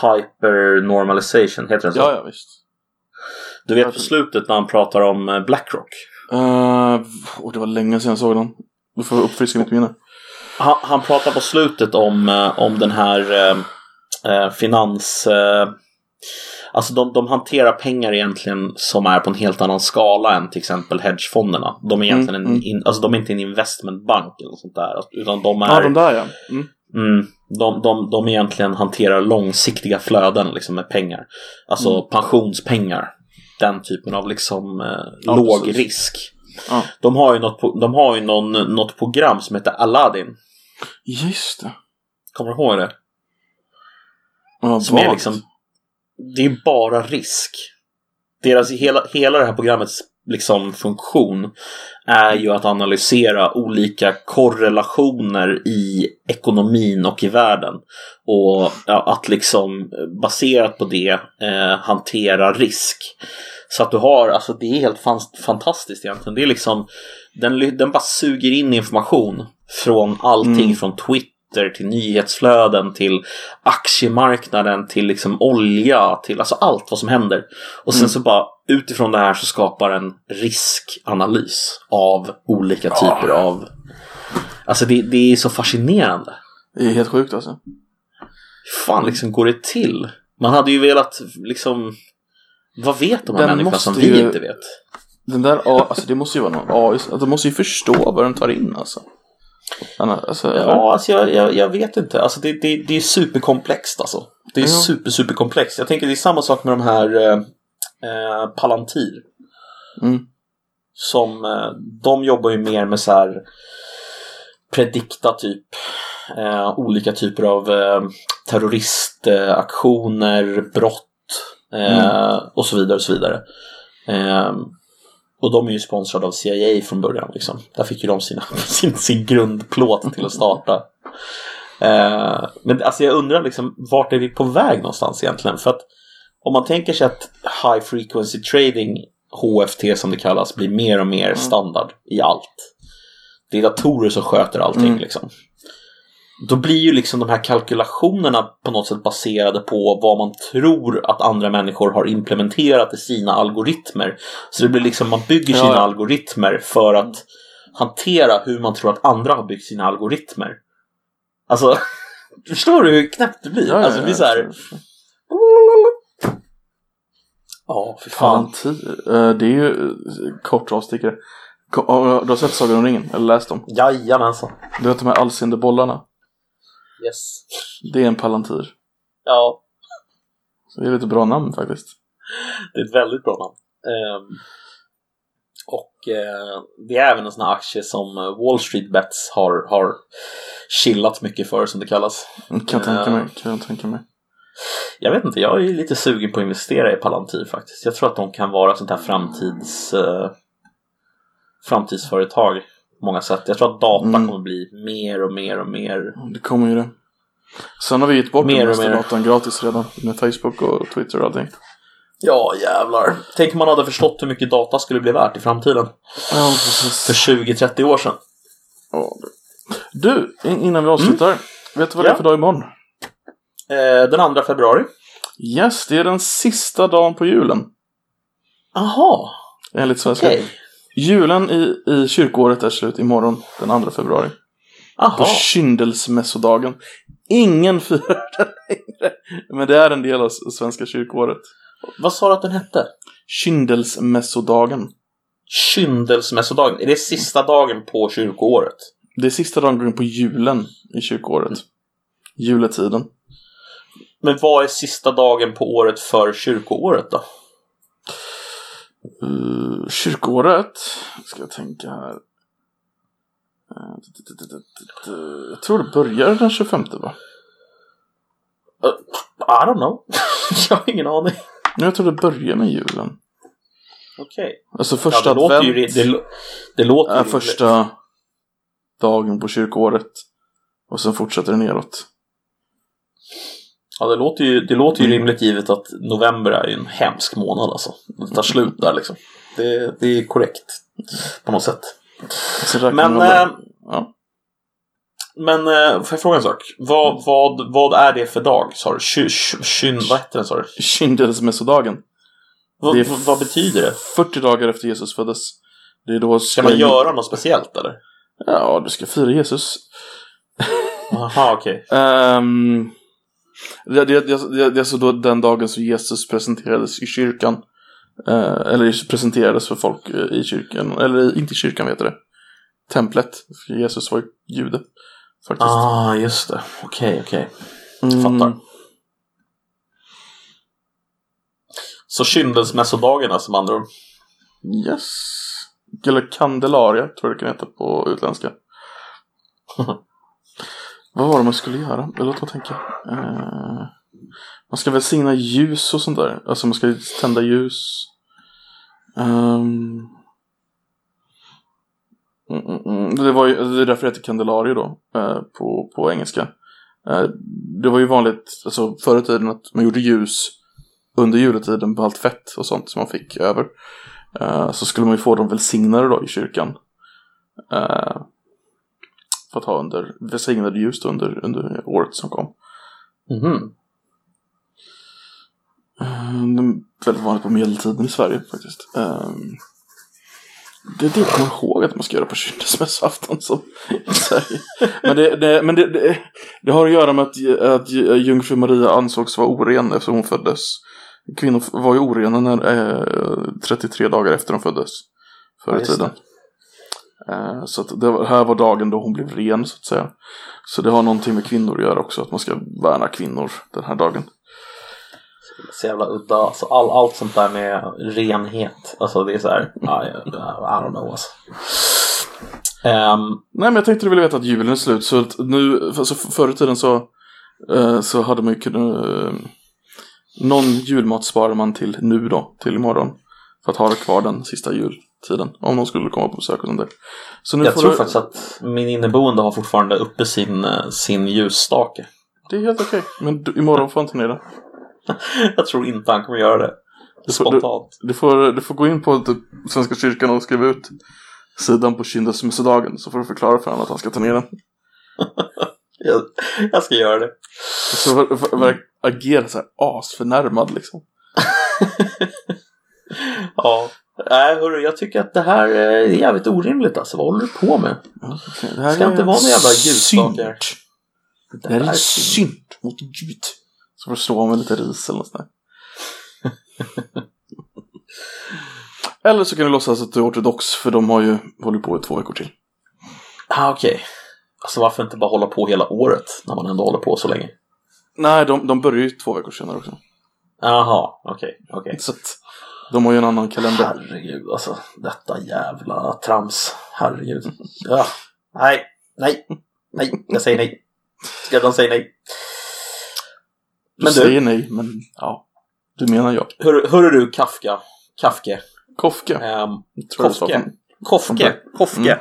S2: Hyper Normalization, heter den så?
S1: Ja, ja visst.
S2: Du vet på slutet när han pratar om eh, Blackrock.
S1: Uh, och det var länge sedan jag såg den. Du får uppfriska mitt minne.
S2: Han, han pratar på slutet om, eh, om den här eh, eh, finans... Eh, alltså de, de hanterar pengar egentligen som är på en helt annan skala än till exempel hedgefonderna. De är egentligen
S1: Mm,
S2: en, in, alltså de är inte en investmentbank eller sånt där. Utan de är...
S1: Ja, de där ja. Mm.
S2: Mm, de, de, de egentligen hanterar långsiktiga flöden liksom, med pengar. Alltså
S1: Mm.
S2: pensionspengar. Den typen av liksom eh,
S1: Ja,
S2: låg
S1: precis.
S2: risk.
S1: Ja.
S2: De har ju, något, de har ju någon, något program som heter Aladdin.
S1: Just det.
S2: Kommer du ihåg det?
S1: Ja,
S2: Som är liksom, det är bara risk. Deras, hela, hela det här programmets liksom, funktion är ju att analysera olika korrelationer i ekonomin och i världen. Och ja, att liksom baserat på det eh, hantera risk. Så att du har, alltså det är helt fan, fantastiskt egentligen. Det är liksom, den, den bara suger in information från allting
S1: Mm.
S2: från Twitter till nyhetsflöden till aktiemarknaden till liksom olja till alltså allt vad som händer. Och sen
S1: Mm.
S2: så bara utifrån det här så skapar en riskanalys av olika typer av Alltså det, det är så fascinerande.
S1: Det är helt sjukt alltså.
S2: Hur fan liksom går det till? Man hade ju velat liksom Vad vet de här
S1: Den
S2: människorna som vi
S1: ju-
S2: inte vet?
S1: Den där alltså det måste ju vara någon AI, alltså, de måste ju förstå vad den tar in alltså. Alltså
S2: Ja, alltså jag, jag, jag vet inte. Alltså det, det, det är superkomplext alltså. Det är
S1: Ja.
S2: super, superkomplext. Jag tänker det är samma sak med de här eh, eh, Palantir.
S1: Mm.
S2: Som, eh, de jobbar ju mer med så här predikta typ eh, olika typer av eh, terroristaktioner, brott eh, och så vidare och så vidare. Och de är ju sponsrade av CIA från början. Liksom. Där fick ju de sina, sin, sin grundplåt till att starta. Eh, men alltså jag undrar liksom, vart är vi på väg någonstans egentligen? För att om man tänker sig att high frequency trading, HFT som det kallas, blir mer och mer standard i allt. Det är datorer som sköter allting
S1: Mm.
S2: liksom. Då blir ju liksom de här kalkylationerna på något sätt baserade på vad man tror att andra människor har implementerat i sina algoritmer. Så det blir liksom, man bygger sina
S1: ja.
S2: algoritmer för att hantera hur man tror att andra har byggt sina algoritmer. Alltså, förstår du hur knäppt det blir?
S1: Ja,
S2: alltså, det blir så här. Ja, för fan.
S1: Palantir, eh, det är ju eh, kort avstickare. Du har sett Sagan om ringen? Eller läst dem?
S2: Jajamensan.
S1: Du vet de här allseende bollarna?
S2: Yes.
S1: Det är en Palantir.
S2: Ja,
S1: Så det är lite bra namn faktiskt.
S2: det är ett väldigt bra namn. Ehm, och eh, det är även en sån här aktie som eh, Wall Street Bets har, har chillat mycket för, som det kallas.
S1: Kan jag tänka
S2: Ja.
S1: mig. Kan jag tänka mig.
S2: Jag vet inte, jag är lite sugen på att investera i Palantir faktiskt. Jag tror att de kan vara sånt här framtids, eh, framtidsföretag många sätt. Jag tror att data
S1: Mm.
S2: kommer bli mer och mer och mer.
S1: Det kommer ju det. Sen har vi gett bort
S2: Mer
S1: den mesta datan gratis redan. Med Facebook och Twitter och allting.
S2: Ja, jävlar. Tänk om man hade förstått hur mycket data skulle bli värt i framtiden.
S1: Ja, precis.
S2: För 20-30 år sedan.
S1: Ja, du. Du, in- innan vi avslutar. Vet du vad det
S2: Ja.
S1: är för dag imorgon?
S2: Eh, den 2 februari.
S1: Yes, det är den sista dagen på julen.
S2: Aha,
S1: Enligt svenska.
S2: okej.
S1: Julen i, i kyrkoåret är slut imorgon, den 2 februari. På
S2: Aha.
S1: kyndelsmässodagen. Ingen firar den längre. Men det är en del av svenska kyrkoåret.
S2: Vad sa du att den hette?
S1: Kyndelsmässodagen.
S2: Kyndelsmässodagen. Är det sista dagen på kyrkoåret?
S1: Det är sista dagen på julen i kyrkoåret. Juletiden.
S2: Men vad är sista dagen på året för kyrkoåret då?
S1: Uh, kyrkoåret, ska jag tänka här. Uh, t- Jag tror det börjar den 25 va?
S2: I don't know. jag har ingen aning.
S1: Jag tror det börjar med julen.
S2: Okej.
S1: Alltså
S2: Ja,
S1: första
S2: det låter ju...
S1: advent
S2: Det, det, det låter
S1: är
S2: ju...
S1: första dagen på kyrkoåret. Och sen fortsätter det neråt.
S2: Ja, det låter ju, det låter ju rimligt givet att november är ju en hemsk månad alltså. Det tar slut där liksom. Det, det är korrekt på något sätt. Men, eh,
S1: ja.
S2: men eh, får jag fråga en sak? Vad, vad, vad är det för dag sa du? Ky, ky, kyn, vad heter den sa du?
S1: Kyndelsmässodagen. Är
S2: vad, betyder det?
S1: 40 dagar efter Jesus föddes. Det är då
S2: Ska man göra något speciellt eller?
S1: Ja, du ska fira Jesus.
S2: Jaha, okej.
S1: Ehm, det, det, det, det, det är alltså då den dagen som Jesus presenterades i kyrkan. Eh, eller presenterades för folk eh, i kyrkan. Eller inte i kyrkan, vet du det. Templet. För Jesus var ju jude. Faktiskt.
S2: Ah, just det. Okej, okej.
S1: Mm.
S2: fattar. Så kyndelsmässodagarna som andra ord.
S1: Yes. Eller Candelaria, tror jag det kan heta på utländska. Vad var det man skulle göra? Låt mig tänka. Eh, man ska välsigna ljus och sånt där. Alltså man ska tända ljus. Um, Mm, mm. Det, var ju, det är därför det heter kandelario då. eh, på, på engelska. Eh, det var ju vanligt alltså, förr i tiden att man gjorde ljus under juletiden på allt fett och sånt som man fick över. Eh, så skulle man ju få dem välsignade då i kyrkan. Eh, för att ha under, välsignade ljus då under, under året som kom.
S2: Mhm.
S1: Eh, det är väldigt vanligt på medeltiden i Sverige faktiskt. Eh, det är det jag kommer ihåg att man ska göra på kyndelsmässoafton som i Sverige. Men, det, det, men det, det, det har att göra med att, att jungfru Maria ansågs vara oren eftersom hon föddes. Kvinnor var ju orena när, eh, 33 dagar efter de föddes. Förr
S2: Ja,
S1: i
S2: just
S1: tiden. Eh, så att det här var dagen då hon blev ren så att säga. Så det har någonting med kvinnor att göra också, att man ska värna kvinnor den här dagen.
S2: Så jävla udda. Alltså, all, allt sånt där med renhet. Alltså det är så här. ja, I, don't know alltså. Ehm,
S1: Nej men jag tänkte du ville veta att julen är slut så att nu, alltså förr i tiden så, eh, så hade man ju kunnat, eh, någon julmat sparar man till nu då, till imorgon. För att ha det kvar den sista jultiden, om någon skulle komma på besök och sånt där. Så nu
S2: jag
S1: får
S2: tror
S1: du,
S2: faktiskt att min inneboende har fortfarande uppe sin, eh, sin ljusstake.
S1: det är helt okej, men du, imorgon får han ta ner den.
S2: Jag tror inte han kommer göra det.
S1: Du får, du,
S2: Spontant.
S1: du, får, du får gå in på typ, Svenska kyrkan och skriva ut sidan på kyndelsmässodagen så får du förklara för honom att han ska ta ner den.
S2: Jag, jag ska göra det.
S1: Så ver- ver- ver- agera så här asförnärmad liksom.
S2: Ja. Nej, hörru, jag tycker att det här är jävligt orimligt alltså. Vad håller du på med?
S1: Det här
S2: Ska
S1: är
S2: inte vara någon jävla ljusstakar.
S1: synd. Det här är synd mot Gud. Så får du slå med lite ris eller något sånt. Eller så kan du låtsas att du är ortodox för de har ju hållit på i två veckor till.
S2: Ah, okej. Alltså varför inte bara hålla på hela året när man ändå håller på så länge?
S1: Nej, de, de börjar ju två veckor senare också.
S2: Jaha, okej.
S1: Så att de har ju en annan kalender.
S2: Herregud alltså, detta jävla trams. Herregud. Ja. Nej, nej, nej, jag säger nej. Skräddaren säger nej.
S1: Du
S2: Men du-
S1: säger nej, men ja. Du menar jag.
S2: Hör, hörru du Kafka, Kafke,
S1: Kofke. du sa
S2: Kofke, Kofke, Kofke.
S1: Mm.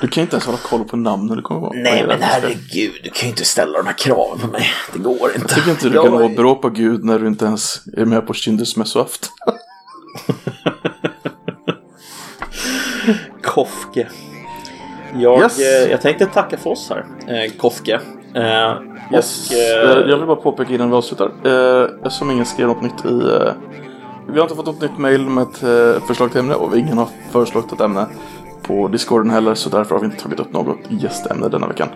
S1: Du kan inte ens hålla koll på namn när du kommer ihåg.
S2: Nej men herregud, du kan ju inte ställa de här kraven på mig. Det går inte.
S1: Jag tycker inte du
S2: Jag
S1: kan åberopa Gud när du inte ens är med på kyndelsmässoafton.
S2: Kofke. Jag,
S1: Yes.
S2: eh, jag tänkte tacka för oss här, eh, Kofke. Eh,
S1: Yes.
S2: Och,
S1: Eh,
S2: eh,
S1: Jag vill bara påpeka innan vi avslutar. Eh, eftersom ingen skrev något nytt i... Eh, vi har inte fått något nytt mail med ett förslag till ämne och ingen har föreslagit ett ämne på Discorden heller så därför har vi inte tagit upp något gästämne denna veckan.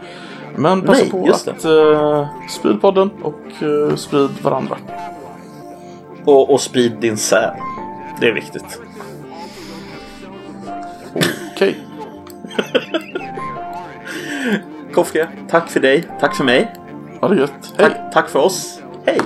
S1: Men passa
S2: Nej,
S1: på att eh, sprid podden och eh, sprid varandra.
S2: och, och sprid din säd. Det är viktigt.
S1: Okej.
S2: Kofke, tack för dig. Tack för mig.
S1: Ha det gött. Hej!
S2: Tack, tack för oss. Hej!